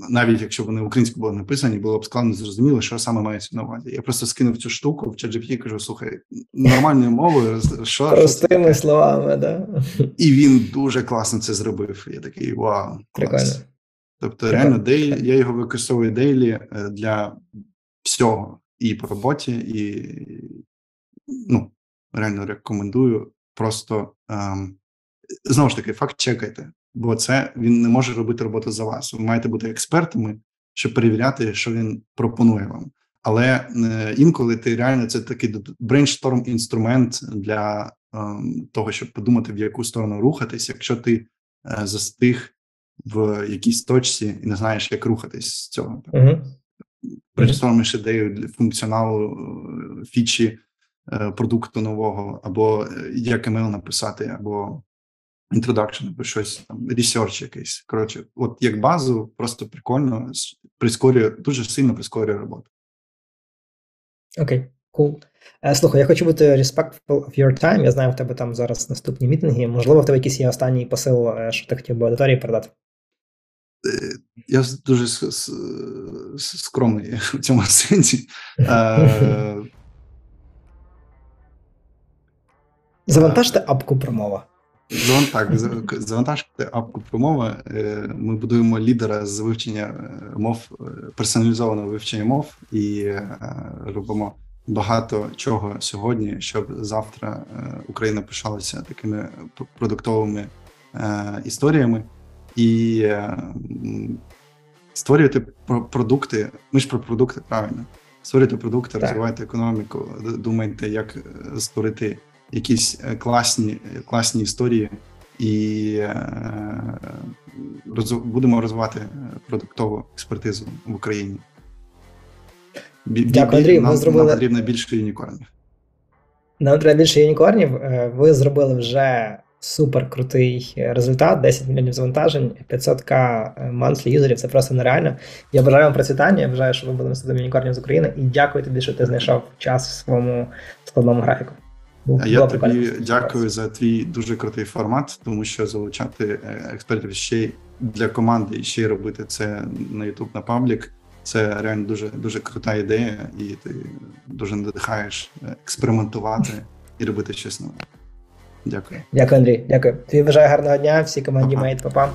навіть якщо вони українською були написані, було б складно зрозуміло, що саме мається на увазі. Я просто скинув цю штуку в ChatGPT і кажу: слухай, нормальною мовою, що простими що словами, да і він дуже класно це зробив. Я такий вау, клас. Тобто, реально, дейлі, я його використовую дейлі е, для всього і по роботі, і ну, реально рекомендую. Просто ем, знову ж таки, fact-check айте, бо це він не може робити роботу за вас. Ви маєте бути експертами, щоб перевіряти, що він пропонує вам. Але е, інколи ти реально це такий brainstorm інструмент для ем, того, щоб подумати, в яку сторону рухатись, якщо ти е, застиг в якійсь точці і не знаєш, як рухатись з цього. Uh-huh брейнстормиш ідею функціоналу е, фічі е, продукту нового, або е, як емейл написати, або introduction, або щось там, research якийсь. Коротше, от як базу, просто прикольно прискорює, дуже сильно прискорює роботу. Окей, okay, cool. Слухай, я хочу бути respectful of your time. Я знаю, в тебе там зараз наступні мітинги. Можливо, в тебе якийсь є останній посил, що ти хотів би аудиторії передати. Я дуже скромний в цьому сенсі. Е, Завантажте апку промова. Так, завантажте апку промова. Е, Ми будуємо лідера з вивчення е, мов, е, персоналізованого вивчення мов і е, робимо багато чого сьогодні, щоб завтра е, Україна пишалася такими продуктовими е, історіями і е, створювати продукти. Ми ж про продукти, правильно. Створюйте продукти, Так. розвивайте економіку, думайте, як е, створити якісь е, класні, класні історії, і роз- будемо розвивати продуктову експертизу в Україні. Бі- Дякую, Андрій, Нам, зробили- нам потрібно більше юнікорнів. Нам треба більше юнікорнів. Ви зробили вже супер крутий результат: 10 мільйонів завантажень, 500к monthly юзерів. Це просто нереально. Я бажаю вам процвітання. Я бажаю, щоб ви були наступним юнікорнів з України. І дякую тобі, що ти знайшов час в своєму складному графіку. Бу- А я тобі дякую за твій дуже крутий формат, тому що залучати е, експертів ще для команди і ще й робити це на YouTube, на паблік. Це реально дуже дуже крута ідея, і ти дуже надихаєш е, експериментувати і робити щось нове. Дякую. Дякую, Андрій. Дякую. Тобі бажаю гарного дня. Всій команді. Мейт, Па-па.